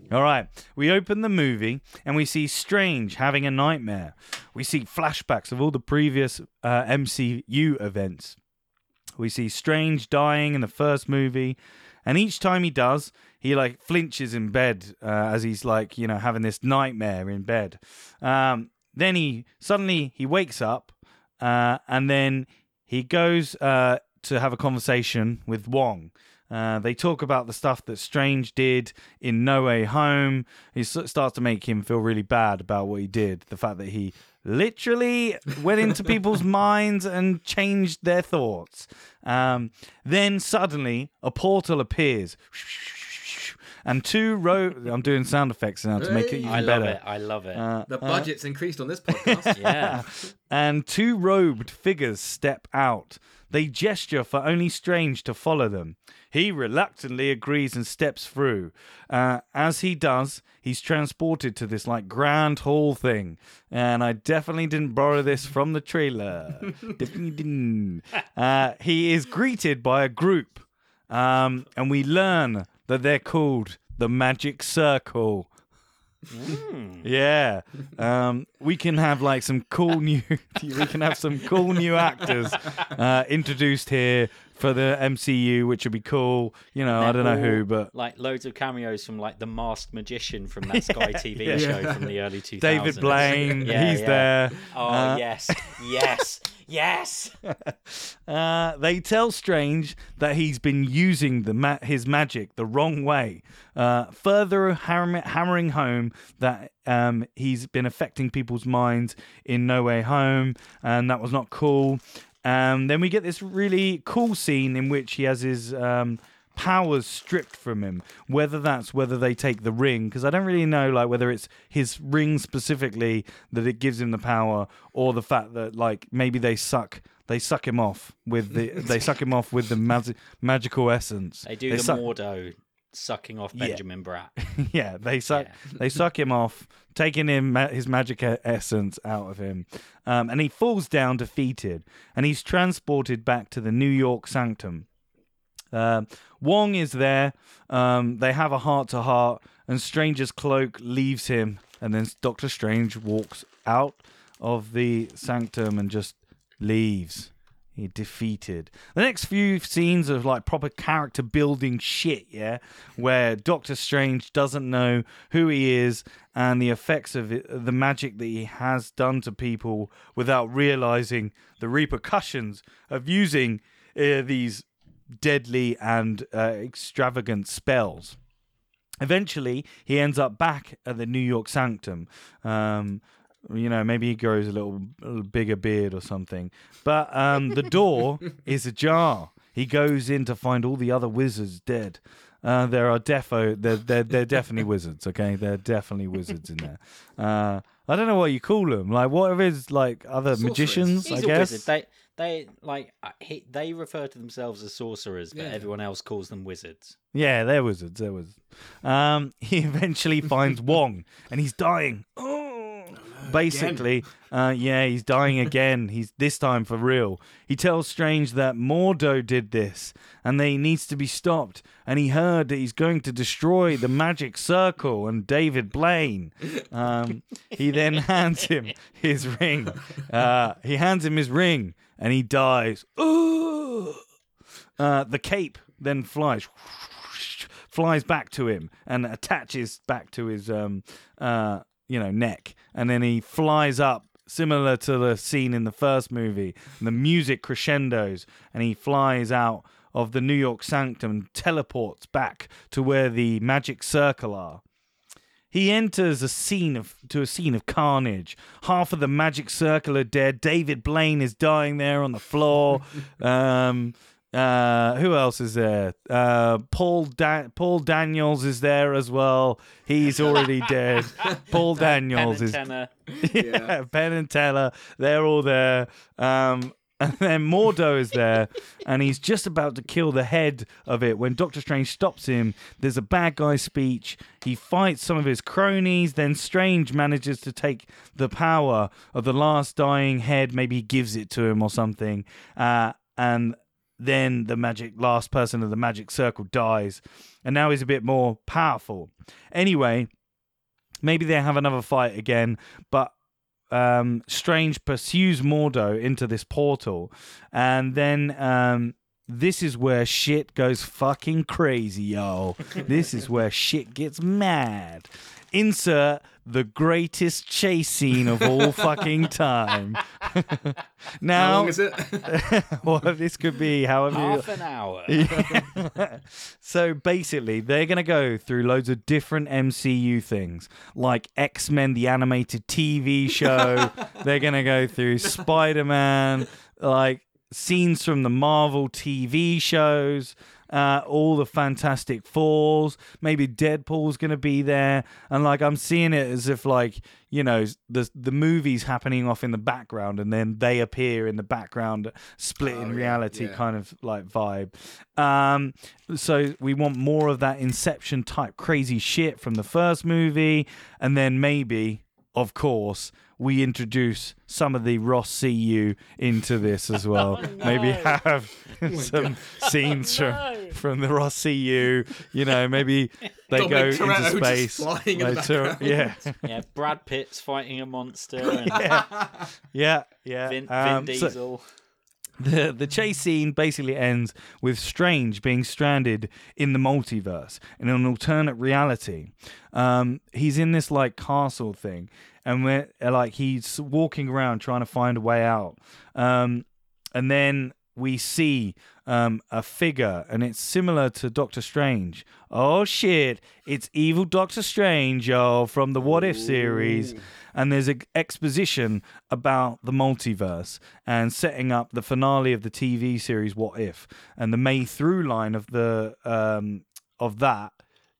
All right, we open the movie and we see Strange having a nightmare. We see flashbacks of all the previous uh, MCU events. We see Strange dying in the first movie, and each time he does, he like flinches in bed uh, as he's like you know having this nightmare in bed. Um, then he suddenly he wakes up, uh, and then he goes uh, to have a conversation with Wong. Uh, they talk about the stuff that Strange did in No Way Home. He s- starts to make him feel really bad about what he did. The fact that he literally went into people's minds and changed their thoughts. Um, then suddenly a portal appears. And two ro I'm doing sound effects now to make it Hey. even I love it. I love it. Uh, The uh, budget's increased on this podcast. yeah. and two robed figures step out. They gesture for only Strange to follow them. He reluctantly agrees and steps through. Uh, as he does, he's transported to this like grand hall thing. And I definitely didn't borrow this from the trailer. definitely didn't. Uh, he is greeted by a group, um, and we learn that they're called the Magic Circle. Mm. Yeah. Um, we can have like some cool new we can have some cool new actors uh, introduced here for the MCU, which would be cool. You know, I don't know who, but like loads of cameos from like the Masked Magician from that Sky TV yeah. show from the early 2000s. David Blaine, Yeah, he's yeah. there. Oh Uh, yes, yes, yes. Uh, they tell Strange that he's been using the ma- his magic the wrong way, uh, further hammer- hammering home that um, he's been affecting people's minds in No Way Home, and that was not cool. Um, then we get this really cool scene in which he has his um, powers stripped from him. Whether that's whether they take the ring, because I don't really know, like whether it's his ring specifically that it gives him the power, or the fact that like maybe they suck they suck him off with the they suck him off with the mag- magical essence. They do They the suck- Mordo sucking off Yeah. Benjamin Bratt. yeah, they suck. Yeah. They suck him off, taking him his magic essence out of him, um, and he falls down defeated, and he's transported back to the New York Sanctum. Um, Wong is there. Um, they have a heart to heart, and Stranger's cloak leaves him, and then Doctor Strange walks out of the sanctum and just leaves. He defeated. The next few scenes of like proper character building shit, yeah, where Doctor Strange doesn't know who he is and the effects of it, the magic that he has done to people without realizing the repercussions of using uh, these deadly and uh, extravagant spells. Eventually, he ends up back at the New York Sanctum. Um, you know, maybe he grows a little, little bigger beard or something. But um, the door is ajar. He goes in to find all the other wizards dead. Uh, there are defo, they're, they're, they're definitely wizards, okay? They're definitely wizards in there. Uh, I don't know what you call them. Like, what if it's like other Sorcerers. magicians, He's I a guess? wizard. They they like uh, he, they refer to themselves as sorcerers, but Yeah. everyone else calls them wizards. Yeah, they're wizards. They're wizards. Um, he eventually finds Wong, and he's dying. Oh, basically, uh, yeah, he's dying again. He's this time for real. He tells Strange that Mordo did this, and that he needs to be stopped. And he heard that he's going to destroy the Magic Circle and David Blaine. Um, he then hands him his ring. Uh, he hands him his ring, and he dies. Ooh. Uh, the cape then flies flies back to him and attaches back to his um uh you know neck and then he flies up similar to the scene in the first movie and the music crescendos and he flies out of the New York sanctum and teleports back to where the magic circle are he enters a scene of to a scene of carnage. Half of the magic circle are dead. David Blaine is dying there on the floor. um, uh, who else is there? Uh, Paul da- Paul Daniels is there as well. He's already dead. Paul Daniels is Penn yeah, Penn and Teller, they're all there. Um, and then Mordo is there, and he's just about to kill the head of it when Doctor Strange stops him. There's a bad guy speech. He fights some of his cronies. Then Strange manages to take the power of the last dying head. Maybe he gives it to him or something. Uh, and then the magic last person of the magic circle dies, and now he's a bit more powerful. Anyway, maybe they have another fight again, but um, Strange pursues Mordo into this portal, and then um, this is where shit goes fucking crazy, yo. this is where shit gets mad. Insert the greatest chase scene of all fucking time. now, How long is it? well, this could be however. you- Half an hour. so basically, they're going to go through loads of different MCU things, like X Men, the animated TV show. they're going to go through Spider Man, like scenes from the Marvel TV shows. Uh, all the Fantastic Fours, maybe Deadpool's gonna be there, and like I'm seeing it as if like you know the the movie's happening off in the background, and then they appear in the background, split Oh, reality yeah. kind of like vibe. Um, so we want more of that Inception type crazy shit from the first movie, and then maybe, of course, we introduce some of the Ross CU into this as well. Maybe no. have some scenes from from the Ross CU. You know, maybe they Dominic go Toretto into space. flying in the Like, Tor- yeah, yeah, Brad Pitt's fighting a monster and yeah, yeah. Vin, Vin Um, so- Diesel. The the chase scene basically ends with Strange being stranded in the multiverse in an alternate reality. Um, he's in this like castle thing, and we're uh, like he's walking around trying to find a way out. Um, and then we see um, a figure, and it's similar to Doctor Strange. Oh shit! It's evil Doctor Strange, yo, from the What If series and there's an exposition about the multiverse and setting up the finale of the TV series What If, and the main through line of the um, of that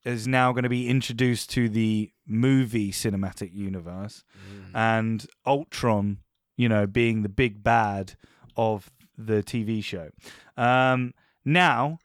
is now going to be introduced to the movie cinematic universe, and Ultron, you know, being the big bad of the TV show. Um, now,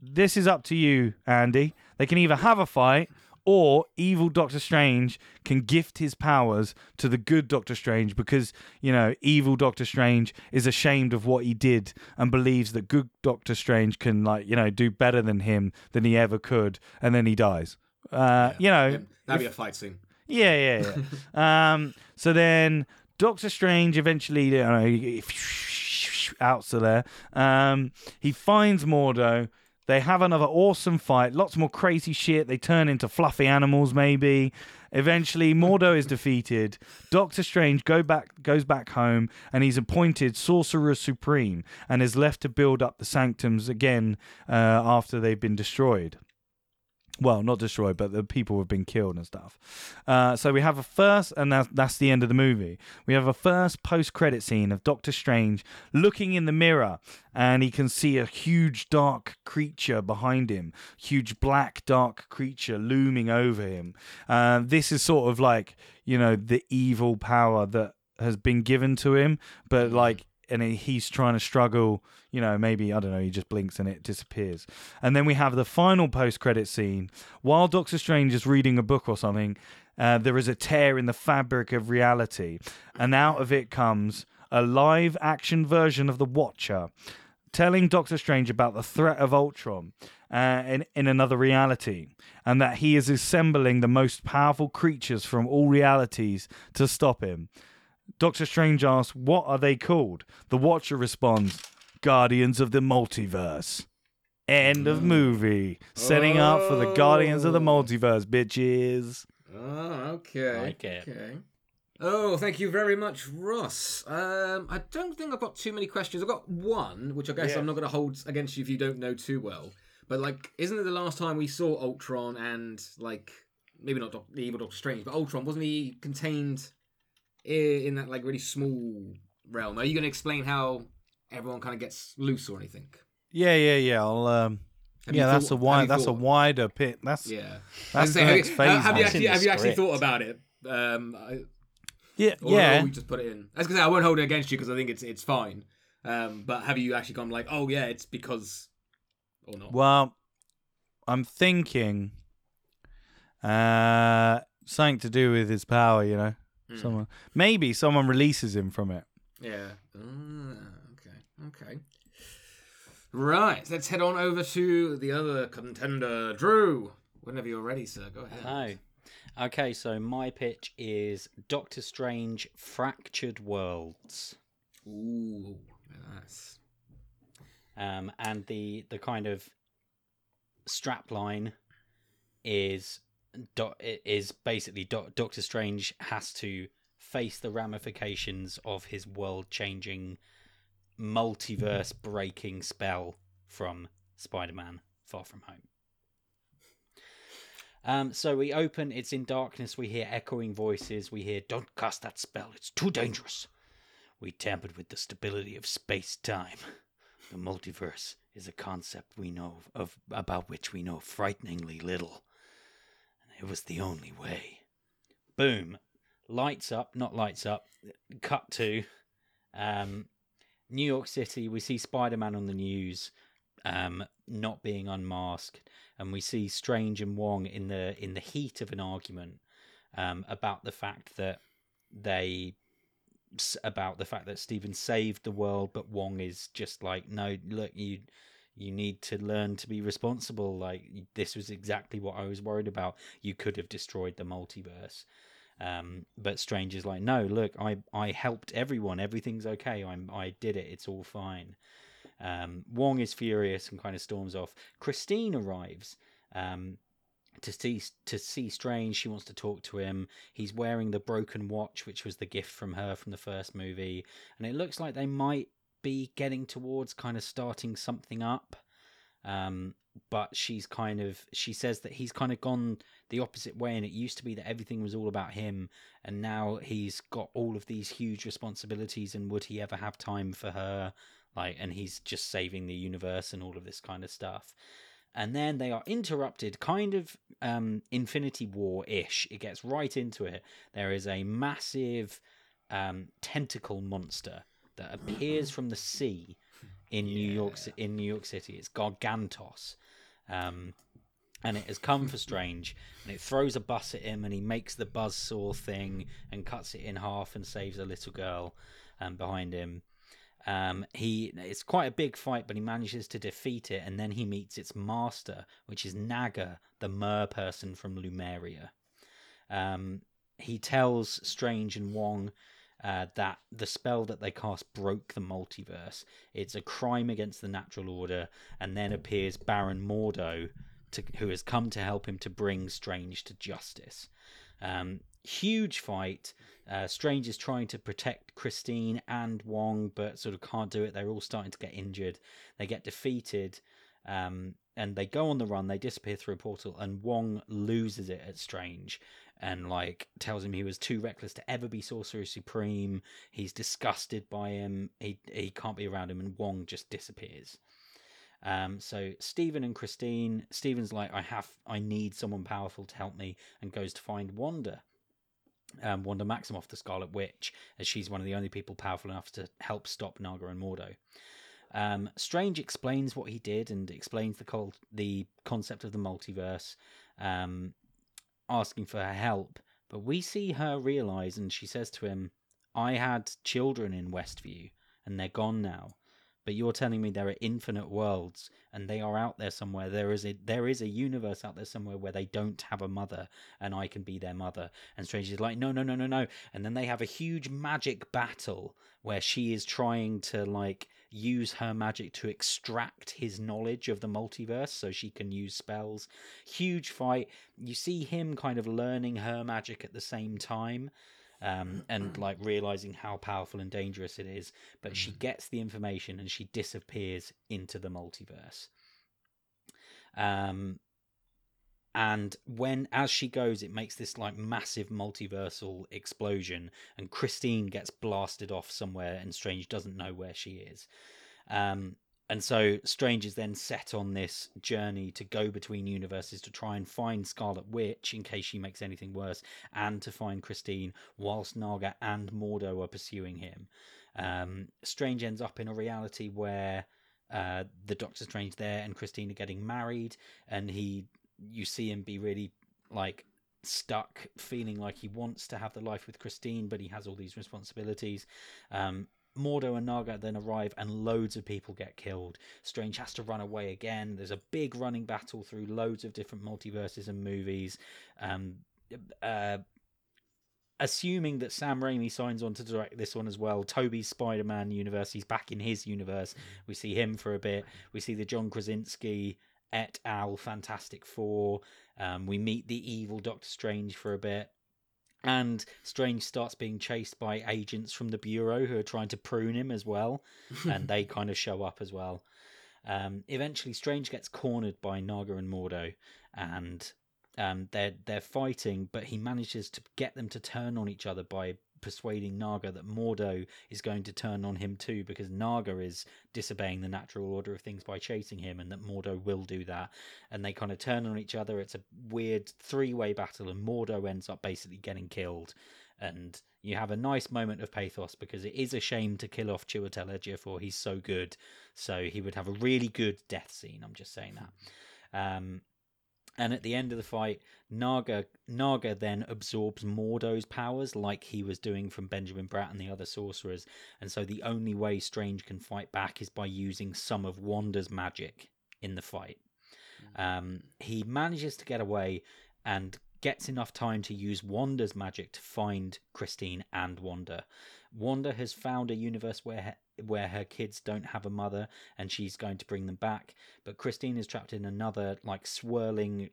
this is up to you, Andy. They can either have a fight or evil Doctor Strange can gift his powers to the good Doctor Strange because, you know, evil Doctor Strange is ashamed of what he did and believes that good Doctor Strange can, like, you know, do better than him than he ever could, and then he dies. Uh, you know, Yeah, That'd be a fight scene. yeah, yeah, yeah. um, so then Doctor Strange eventually, you know, out to there. Um, he finds Mordo. They have another awesome fight. Lots more crazy shit. They turn into fluffy animals, maybe. Eventually, Mordo is defeated. Doctor Strange go back, goes back home, and he's appointed Sorcerer Supreme, and is left to build up the Sanctums again uh, after they've been destroyed well, not destroyed, but the people have been killed and stuff. Uh, so we have a first, and that's, that's the end of the movie. We have a first post-credit scene of Doctor Strange looking in the mirror, and he can see a huge dark creature behind him, huge black dark creature looming over him. Uh, this is sort of like you know the evil power that has been given to him, but like. And he's trying to struggle, you know, maybe, I don't know, he just blinks and it disappears. And then we have the final post credit scene. While Doctor Strange is reading a book or something, uh, there is a tear in the fabric of reality. And out of it comes a live action version of The Watcher telling Doctor Strange about the threat of Ultron uh, in, in another reality and that he is assembling the most powerful creatures from all realities to stop him. Doctor Strange asks, What are they called? The Watcher responds, Guardians of the Multiverse. End of movie. Setting up for the Guardians of the Oh. Multiverse, bitches. Oh, okay. Like it. Okay. Oh, thank you very much, Ross. Um, I don't think I've got too many questions. I've got one, which I guess Yeah. I'm not going to hold against you if you don't know too well. But like, isn't it the last time we saw Ultron and like maybe not Doc- the evil Doctor Strange, but Ultron wasn't he contained i- in that like really small realm? Are you going to explain how everyone kind of gets loose or anything? Yeah, yeah, yeah. I'll, um, Have yeah, that's thought- a wide. That's a wider pit. That's Yeah. that's the have, next you, phase. have, you man. It's in actually have you actually thought about it? Um, I, yeah, Or, yeah. or we just put it in. I was gonna say I won't hold it against you because I think it's it's fine. Um, but have you actually gone like, oh yeah, it's because, or not? Well, I'm thinking, uh, something to do with his power. You know, Hmm. someone maybe someone releases him from it. Yeah. Ah, okay. Okay. Right, let's head on over to the other contender, Drew. Whenever you're ready, sir, go ahead. Hi. Okay, so my pitch is Doctor Strange Fractured Worlds. Ooh, nice. Um, and the the kind of strapline is do, is basically Do- Doctor Strange has to face the ramifications of his world changing multiverse breaking spell from Spider-Man Far From Home. Um, so we open, it's in darkness, we hear echoing voices, we hear, Don't cast that spell, it's too dangerous. We tampered with the stability of space time. The multiverse is a concept we know of about which we know frighteningly little. It was the only way. Boom. Lights up, not lights up. Cut to um, New York City. We see Spider Man on the news, um, not being unmasked, and we see Strange and Wong in the in the heat of an argument um, about the fact that they about the fact that Steven saved the world, but Wong is just like, no, look, you you need to learn to be responsible. Like this was exactly what I was worried about. You could have destroyed the multiverse. Um, but Strange is like, no, look, I I helped everyone. Everything's okay. I'm I did it. It's all fine. Um, Wong is furious and kind of storms off. Christine arrives. Um, to see to see Strange. She wants to talk to him. He's wearing the broken watch, which was the gift from her from the first movie, and it looks like they might be getting towards kind of starting something up. Um, but she's kind of she says that he's kind of gone the opposite way, and it used to be that everything was all about him, and now he's got all of these huge responsibilities, and would he ever have time for her? Like, and he's just saving the universe and all of this kind of stuff and then they are interrupted, kind of um, Infinity War ish. It gets right into it. There is a massive um, tentacle monster that appears from the sea in yeah. New York in New York City. It's Gargantos. Um, and it has come for Strange, and it throws a bus at him, and he makes the buzzsaw thing and cuts it in half and saves a little girl um, behind him. Um, he it's quite a big fight, but he manages to defeat it, and then he meets its master, which is Naga, the mer person from Lemuria. Um, he tells Strange and Wong uh, that the spell that they cast broke the multiverse. It's a crime against the natural order, and then appears Baron Mordo, to, who has come to help him to bring Strange to justice. Um, huge fight. Uh, Strange is trying to protect Christine and Wong, but sort of can't do it. They're all starting to get injured. They get defeated, um, and they go on the run. They disappear through a portal, and Wong loses it at Strange, and like tells him he was too reckless to ever be Sorcerer Supreme. He's disgusted by him. He he can't be around him, and Wong just disappears. Um, so Stephen and Christine, Stephen's like, I have, I need someone powerful to help me, and goes to find Wanda um, Wanda Maximoff, the Scarlet Witch, as she's one of the only people powerful enough to help stop Naga and Mordo. Um, Strange explains what he did and explains the the concept of the multiverse, um, asking for her help. But we see her realize, and she says to him, "I had children in Westview, and they're gone now but you're telling me there are infinite worlds and they are out there somewhere. There is a there is a universe out there somewhere where they don't have a mother and i can be their mother. And strange is like no no no no no. And then they have a huge magic battle where she is trying to like use her magic to extract his knowledge of the multiverse so she can use spells huge fight you see him kind of learning her magic at the same time um, and like realizing how powerful and dangerous it is. But she mm. gets the information and she disappears into the multiverse. Um, and when as she goes, it makes this like massive multiversal explosion, and Christine gets blasted off somewhere, and Strange doesn't know where she is. Um, and so Strange is then set on this journey to go between universes to try and find Scarlet Witch in case she makes anything worse, and to find Christine whilst Naga and Mordo are pursuing him. Um, Strange ends up in a reality where uh, the Doctor Strange there and Christine are getting married, and he, you see him be really like stuck, feeling like he wants to have the life with Christine, but he has all these responsibilities. Um, Mordo and Naga then arrive, and loads of people get killed. Strange has to run away again. There's a big running battle through loads of different multiverses and movies. Um, uh, assuming that Sam Raimi signs on to direct this one as well, Tobey's Spider Man universe, he's back in his universe. We see him for a bit. We see the John Krasinski et al. Fantastic Four. Um, we meet the evil Doctor Strange for a bit. And Strange starts being chased by agents from the Bureau who are trying to prune him as well. and they kind of show up as well. Um, eventually, Strange gets cornered by Naga and Mordo, and um, they're they're fighting, but he manages to get them to turn on each other by persuading Naga that Mordo is going to turn on him too, because Naga is disobeying the natural order of things by chasing him, and that Mordo will do that. And they kind of turn on each other. It's a weird three way battle, and Mordo ends up basically getting killed. And you have a nice moment of pathos because it is a shame to kill off Chiwetel Ejiofor. He's so good, so he would have a really good death scene. I'm just saying that. Um, and at the end of the fight, Naga Naga then absorbs Mordo's powers like he was doing from Benjamin Bratt and the other sorcerers. And so the only way Strange can fight back is by using some of Wanda's magic in the fight. Um, he manages to get away and gets enough time to use Wanda's magic to find Christine and Wanda. Wanda has found a universe where her, where her kids don't have a mother and she's going to bring them back, but Christine is trapped in another like swirling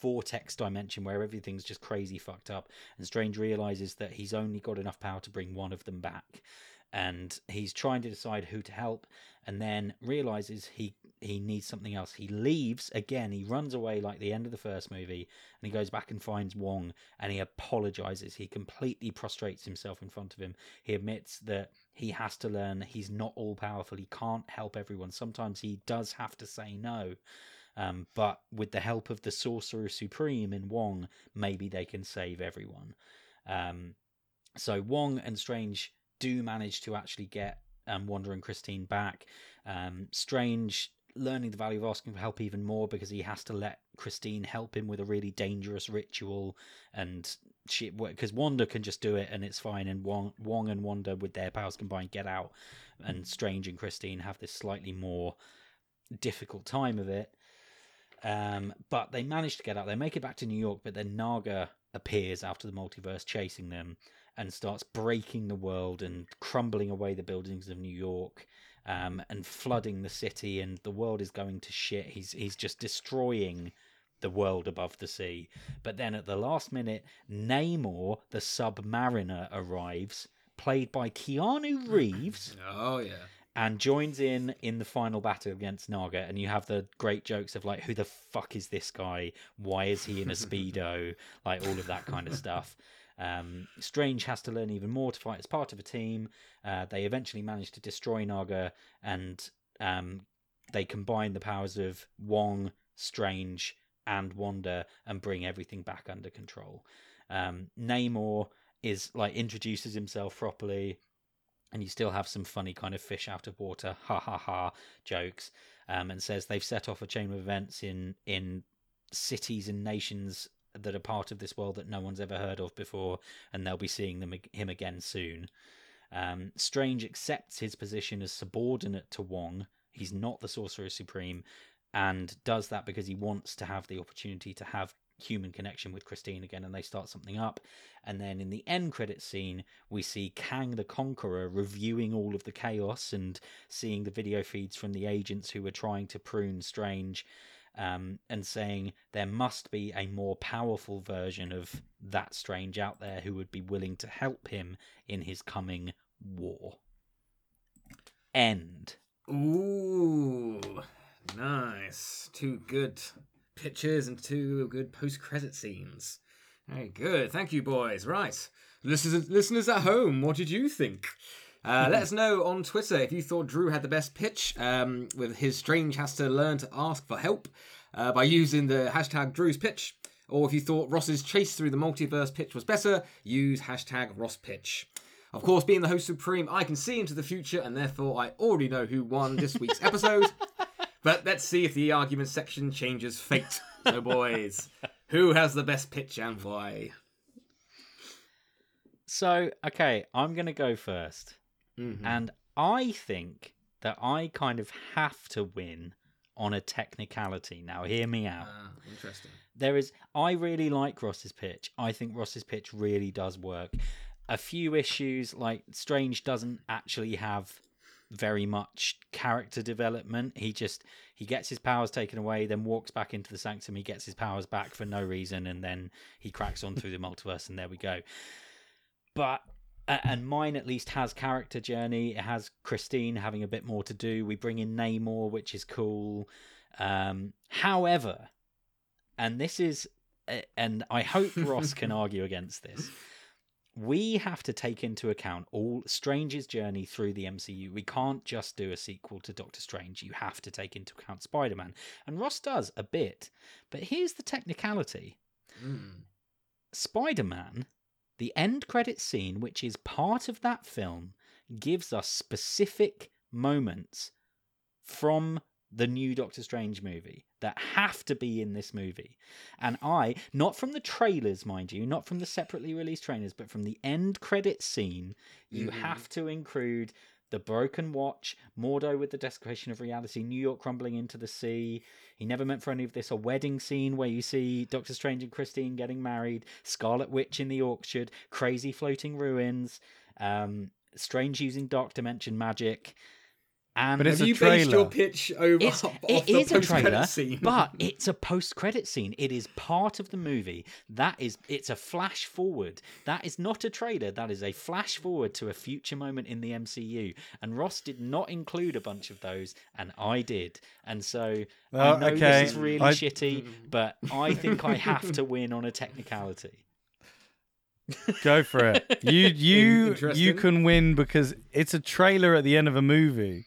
vortex dimension where everything's just crazy fucked up. And Strange realizes that he's only got enough power to bring one of them back and he's trying to decide who to help and then realizes he he needs something else. He leaves again. He runs away like the end of the first movie and he goes back and finds wong and he apologizes. He completely prostrates himself in front of him. He admits that he has to learn he's not all powerful. He can't help everyone. Sometimes he does have to say no um, but with the help of the sorcerer supreme in wong maybe they can save everyone. Um, so wong and strange do manage to actually get um, Wanda and Christine back. Um, Strange learning the value of asking for help even more because he has to let Christine help him with a really dangerous ritual, and she because Wanda can just do it and it's fine, and Wong, Wong and Wanda with their powers combined get out, and Strange and Christine have this slightly more difficult time of it. Um, but they manage to get out. They make it back to New York, but then Naga appears after the multiverse, chasing them, and starts breaking the world and crumbling away the buildings of New York. Um, and flooding the city, and the world is going to shit. He's he's just destroying the world above the sea. But then at the last minute, Namor, the Submariner, arrives, played by Keanu Reeves. Oh yeah. And joins in in the final battle against Naga, and you have the great jokes of like, "Who the fuck is this guy? Why is he in a speedo?" like all of that kind of stuff. Um, Strange has to learn even more to fight as part of a team. Uh, they eventually manage to destroy Naga, and um, they combine the powers of Wong, Strange, and Wanda and bring everything back under control. Um, Namor is like introduces himself properly, and you still have some funny kind of fish out of water, ha ha ha jokes, um, and says they've set off a chain of events in in cities and nations that are part of this world that no one's ever heard of before, and they'll be seeing them him again soon. Um, Strange accepts his position as subordinate to Wong. He's not the Sorcerer Supreme, and does that because he wants to have the opportunity to have human connection with Christine again, and they start something up. And then in the end credit scene, we see Kang the Conqueror reviewing all of the chaos and seeing the video feeds from the agents who were trying to prune Strange um, and saying there must be a more powerful version of that strange out there who would be willing to help him in his coming war. End. Ooh, nice. Two good pictures and two good post-credit scenes. Very good. Thank you, boys. Right, listeners, listeners at home, what did you think? Uh, let us know on Twitter if you thought Drew had the best pitch um, with his Strange has to learn to ask for help uh, by using the hashtag Drew's pitch. Or if you thought Ross's chase through the multiverse pitch was better, use hashtag Ross pitch. Of course, being the host supreme, I can see into the future, and therefore I already know who won this week's episode. but let's see if the argument section changes fate. So, boys, who has the best pitch and why? So, okay, I'm going to go first. Mhm. And I think that I kind of have to win on a technicality. Now, hear me out. Ah, interesting. There is, I really like Ross's pitch. I think Ross's pitch really does work. A few issues, like Strange doesn't actually have very much character development. He just he gets his powers taken away, then walks back into the sanctum. He gets his powers back for no reason, and then he cracks on through the multiverse, and there we go. But and mine at least has character journey. It has Christine having a bit more to do. We bring in Namor, which is cool. Um, however, and this is, uh, and I hope Ross can argue against this. We have to take into account all Strange's journey through the MCU. We can't just do a sequel to Doctor Strange. You have to take into account Spider Man. And Ross does a bit. But here's the technicality Mm. Spider Man, the end credit scene, which is part of that film, gives us specific moments from the new Doctor Strange movie that have to be in this movie. And I, not from the trailers, mind you, not from the separately released trailers, but from the end credit scene, you Mhm. have to include the broken watch, Mordo with the desecration of reality, New York crumbling into the sea. He never meant for any of this. A wedding scene where you see Doctor Strange and Christine getting married, Scarlet Witch in the orchard, crazy floating ruins, um, Strange using dark dimension magic. And But it's Have a you based your pitch over it's, off it the is a post-credit trailer, scene? but it's a post-credit scene. It is part of the movie. That is, it's a flash forward. That is not a trailer. That is a flash forward to a future moment in the MCU. And Ross did not include a bunch of those, and I did. And so I know okay, this is really I- shitty, but I think I have to win on a technicality. Go for it. You you you can win because it's a trailer at the end of a movie.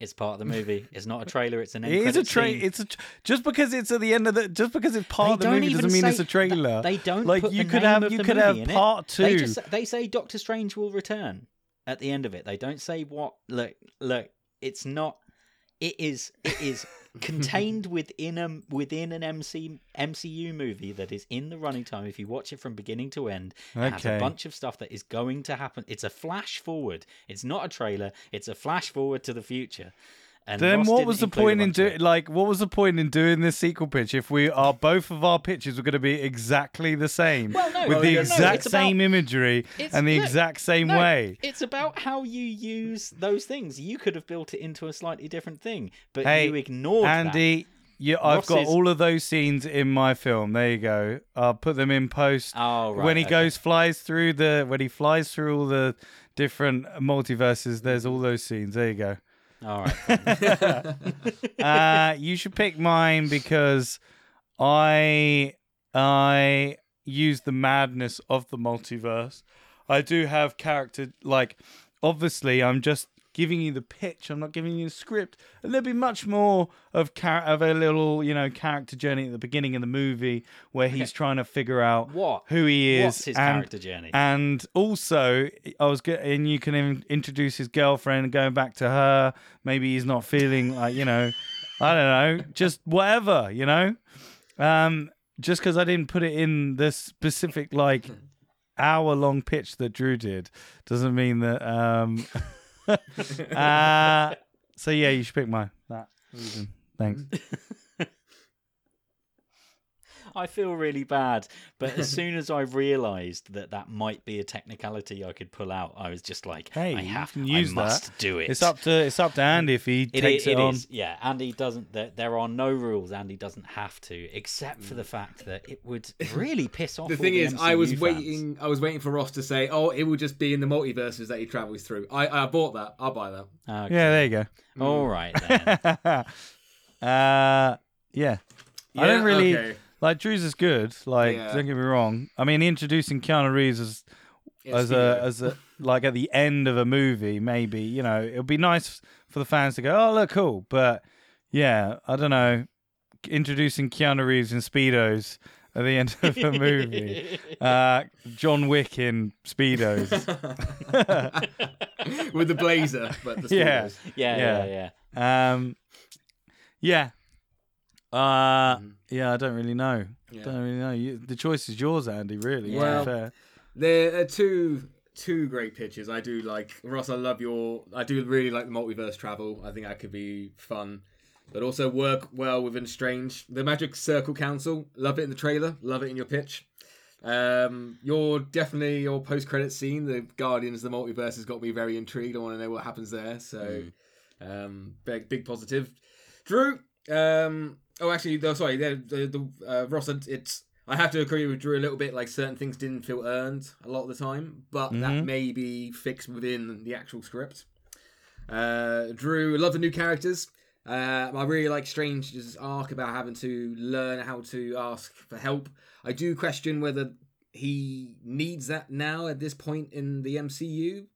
It's part of the movie. It's not a trailer. It's an end It is a trailer. It's a tr- just because it's at the end of the just because it's part of the movie doesn't mean it's a trailer. They don't like you could have you could have part two. They just they say Doctor Strange will return at the end of it. They don't say what. Look, look. It's not. It is. It is contained within a within an MC MCU movie that is in the running time. If you watch it from beginning to end, it has a bunch of stuff that is going to happen. It's a flash forward. It's not a trailer. It's a flash forward to the future. And then Ross what was the point in doing like what was the point in doing this sequel pitch if we are both of our pitches were going to be exactly the same Well, no, with no, the no, no, exact about- same imagery and the look, exact same No, way? It's about how you use those things. You could have built it into a slightly different thing, but Hey, you ignored that. Andy, you, I've got Ross's- all of those scenes in my film. There you go. I'll put them in post. Oh, right. when he okay. goes flies through the when he flies through all the different multiverses, there's all those scenes. There you go. All right. uh, you should pick mine because I I use the madness of the multiverse. I do have character like obviously I'm just giving you the pitch. I'm not giving you the script. And there'll be much more of char- of a little, you know, character journey at the beginning of the movie where he's trying to figure out What? who he is What's his and character journey? and also, I was get, and you can in- introduce his girlfriend going back to her. Maybe he's not feeling like you know, I don't know, just whatever you know. Um, just because I didn't put it in the specific like hour long pitch that Drew did doesn't mean that. Um, uh, so yeah, you should pick mine. That reason. Thanks. I feel really bad, but as soon as I realised that that might be a technicality I could pull out, I was just like, Hey, I you have, can use I that. must do it. It's up to it's up to Andy if he It, takes i- it, it on. is, yeah. Andy doesn't. There, there are no rules. Andy doesn't have to, except for the fact that it would really piss off. The all thing is, I was fans. waiting. I was waiting for Ross to say, "Oh, it will just be in the multiverses that he travels through." I, I bought that. I'll buy that. Okay. Yeah, there you go. All right then. uh, yeah. I don't really okay. Like Drew's is good. Like, Yeah. don't get me wrong. I mean, introducing Keanu Reeves as Yeah, as Speedo. a as a like at the end of a movie, maybe you know, it'll be nice for the fans to go, "Oh, look, cool." But yeah, I don't know. Introducing Keanu Reeves in speedos at the end of a movie. Uh, John Wick in speedos. with the blazer, but the Yeah. Speedos. yeah, Yeah. yeah, yeah. Um, yeah. Uh, Mhm. yeah. I don't really know. Yeah. Don't really know. You, the choice is yours, Andy. Really. to be Well, fair. There are two two great pitches. I do like Ross. I love your. I do really like the multiverse travel. I think that could be fun, but also work well within Strange. The Magic Circle Council. Love it in the trailer. Love it in your pitch. Um, you're definitely your post credit scene. The Guardians, of the multiverse has got me very intrigued. I want to know what happens there. So, um, big big positive. Drew. Um, oh, actually, no, sorry. The, the, the uh, Ross. It's I have to agree with Drew a little bit. Like certain things didn't feel earned a lot of the time, but that Mhm. may be fixed within the actual script. Uh, Drew, love the new characters. Uh, I really like Strange's arc about having to learn how to ask for help. I do question whether he needs that now at this point in the MCU,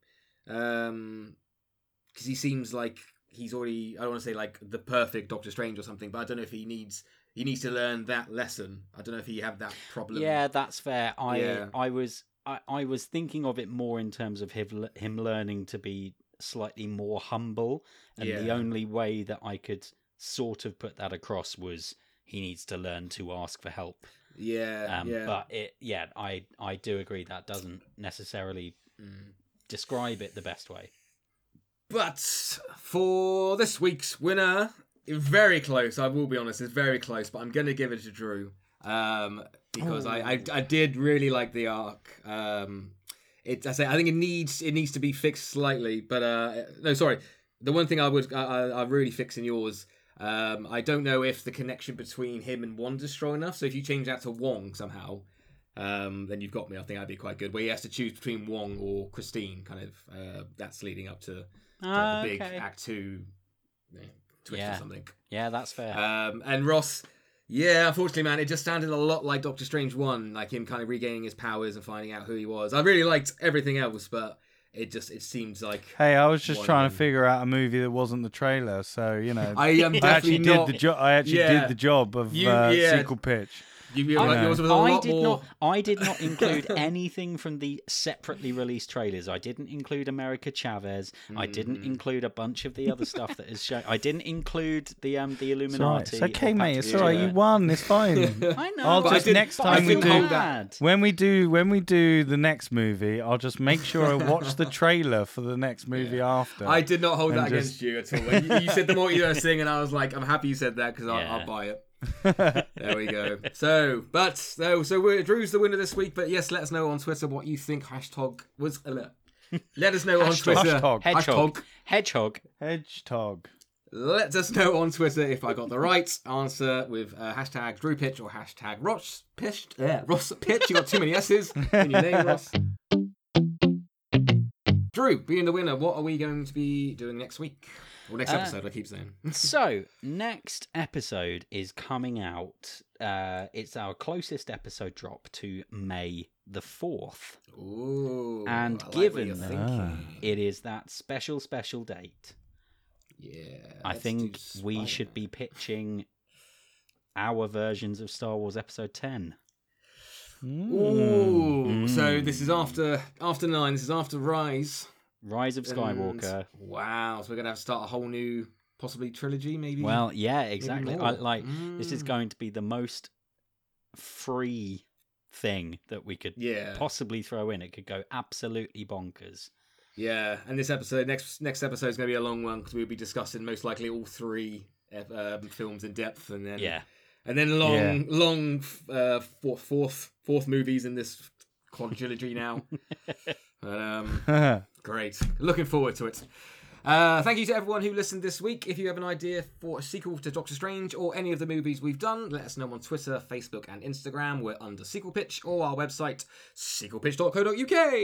because he seems like he's already. I don't want to say like the perfect Doctor Strange or something, but I don't know if he needs he needs to learn that lesson. I don't know if he have that problem. Yeah, that's fair. I Yeah. I was I, I was thinking of it more in terms of him him learning to be slightly more humble, and the only way that I could sort of put that across was he needs to learn to ask for help. yeah, Um, yeah. But it, yeah, I I do agree that doesn't necessarily Mm. describe it the best way. But for this week's winner, very close. I will be honest, it's very close. But I'm going to give it to Drew um, because I, I I did really like the arc. Um, it I say I think it needs it needs to be fixed slightly. But uh, no, sorry. The one thing I would I, I, I really fix in yours. Um, I don't know if the connection between him and Wanda's strong enough. So if you change that to Wong somehow, um, then you've got me. I think that'd be quite good. Where he has to choose between Wong or Christine, kind of. Uh, that's leading up to Ah, the big okay. Act Two yeah, twist Yeah. or something. Yeah, that's fair. Um, and Ross, yeah, unfortunately, man, it just sounded a lot like Doctor Strange One, like him kind of regaining his powers and finding out who he was. I really liked everything else, but it just it seems like Hey, I was just trying of to figure out a movie that wasn't the trailer, so you know. I am I definitely actually did the job. I actually Yeah. did the job of You- uh, yeah. sequel pitch. You, you I like yours was a I lot did more. not. I did not include anything from the separately released trailers. I didn't include America Chavez. I didn't Mm. include a bunch of the other stuff that is shown. I didn't include the um the It's all right. Illuminati. It's okay, mate. It's Pact all right. You won. It's fine. I know. I'll just next time we do- bad. when we do when we do the next movie, I'll just make sure I watch the trailer for the next movie after. I did not hold And that just- against you at all. When you, you said the more you were thing, and I was like, I'm happy you said that because Yeah. I'll, I'll buy it. There we go. So, but so so we're, Drew's the winner this week. But yes, let us know on Twitter what you think. Hashtag was. Uh, let us know on Hashtag- Twitter. Hashtag. Hedgehog. Hedgehog. Hedgehog. Let us know on Twitter if I got the right answer with uh, hashtag Drew Pitch or hashtag Ross Pitch. Yeah, Ross Pitch. You got too many S's in your name, Ross. Drew, being the winner, what are we going to be doing next week? Or next Uh, episode, I keep saying. so next episode is coming out. Uh, it's our closest episode drop to May the fourth. Ooh, And I given you're that-. It is that special special date. yeah, I think we should be pitching our versions of Star Wars Episode Ten. Ooh, so Mm. this is after after nine. This is after Rise. Rise of and- Skywalker. wow, so we're gonna have to start a whole new, possibly trilogy, maybe. Well, yeah, exactly. I, like this is Mm. going to be the most free thing that we could yeah, possibly throw in. It could go absolutely bonkers. yeah. And this episode, next next episode is gonna be a long one because we'll be discussing most likely all three um, films in depth, and then Yeah. and then long Yeah. long uh, fourth fourth fourth movies in this quadrilogy now. but, um, Great. Looking forward to it. Uh, thank you to everyone who listened this week. If you have an idea for a sequel to Doctor Strange or any of the movies we've done, let us know on Twitter, Facebook, and Instagram. We're under Sequel Pitch or our website, sequelpitch.co.uk.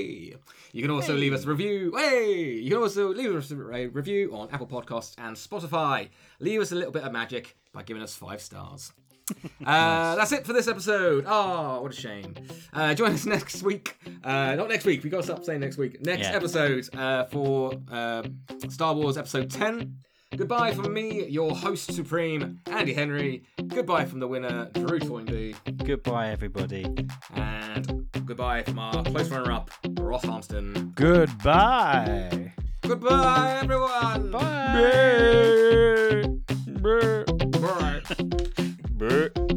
You can also leave us a review. Hey! You can also leave us a review on Apple Podcasts and Spotify. Leave us a little bit of magic by giving us five stars. Uh, nice. That's it for this episode. Oh, what a shame. Uh, join us next week. Uh, not next week. We got to stop saying next week. Next yeah. episode for Star Wars Episode Ten. Goodbye from me, your host supreme, Andy Henry. Goodbye from the winner, Drew Toynbee. Goodbye, everybody. And goodbye from our close runner-up, Ross Armston. Goodbye. Goodbye, everyone. Bye. Bye. Bye. Bye. Bye.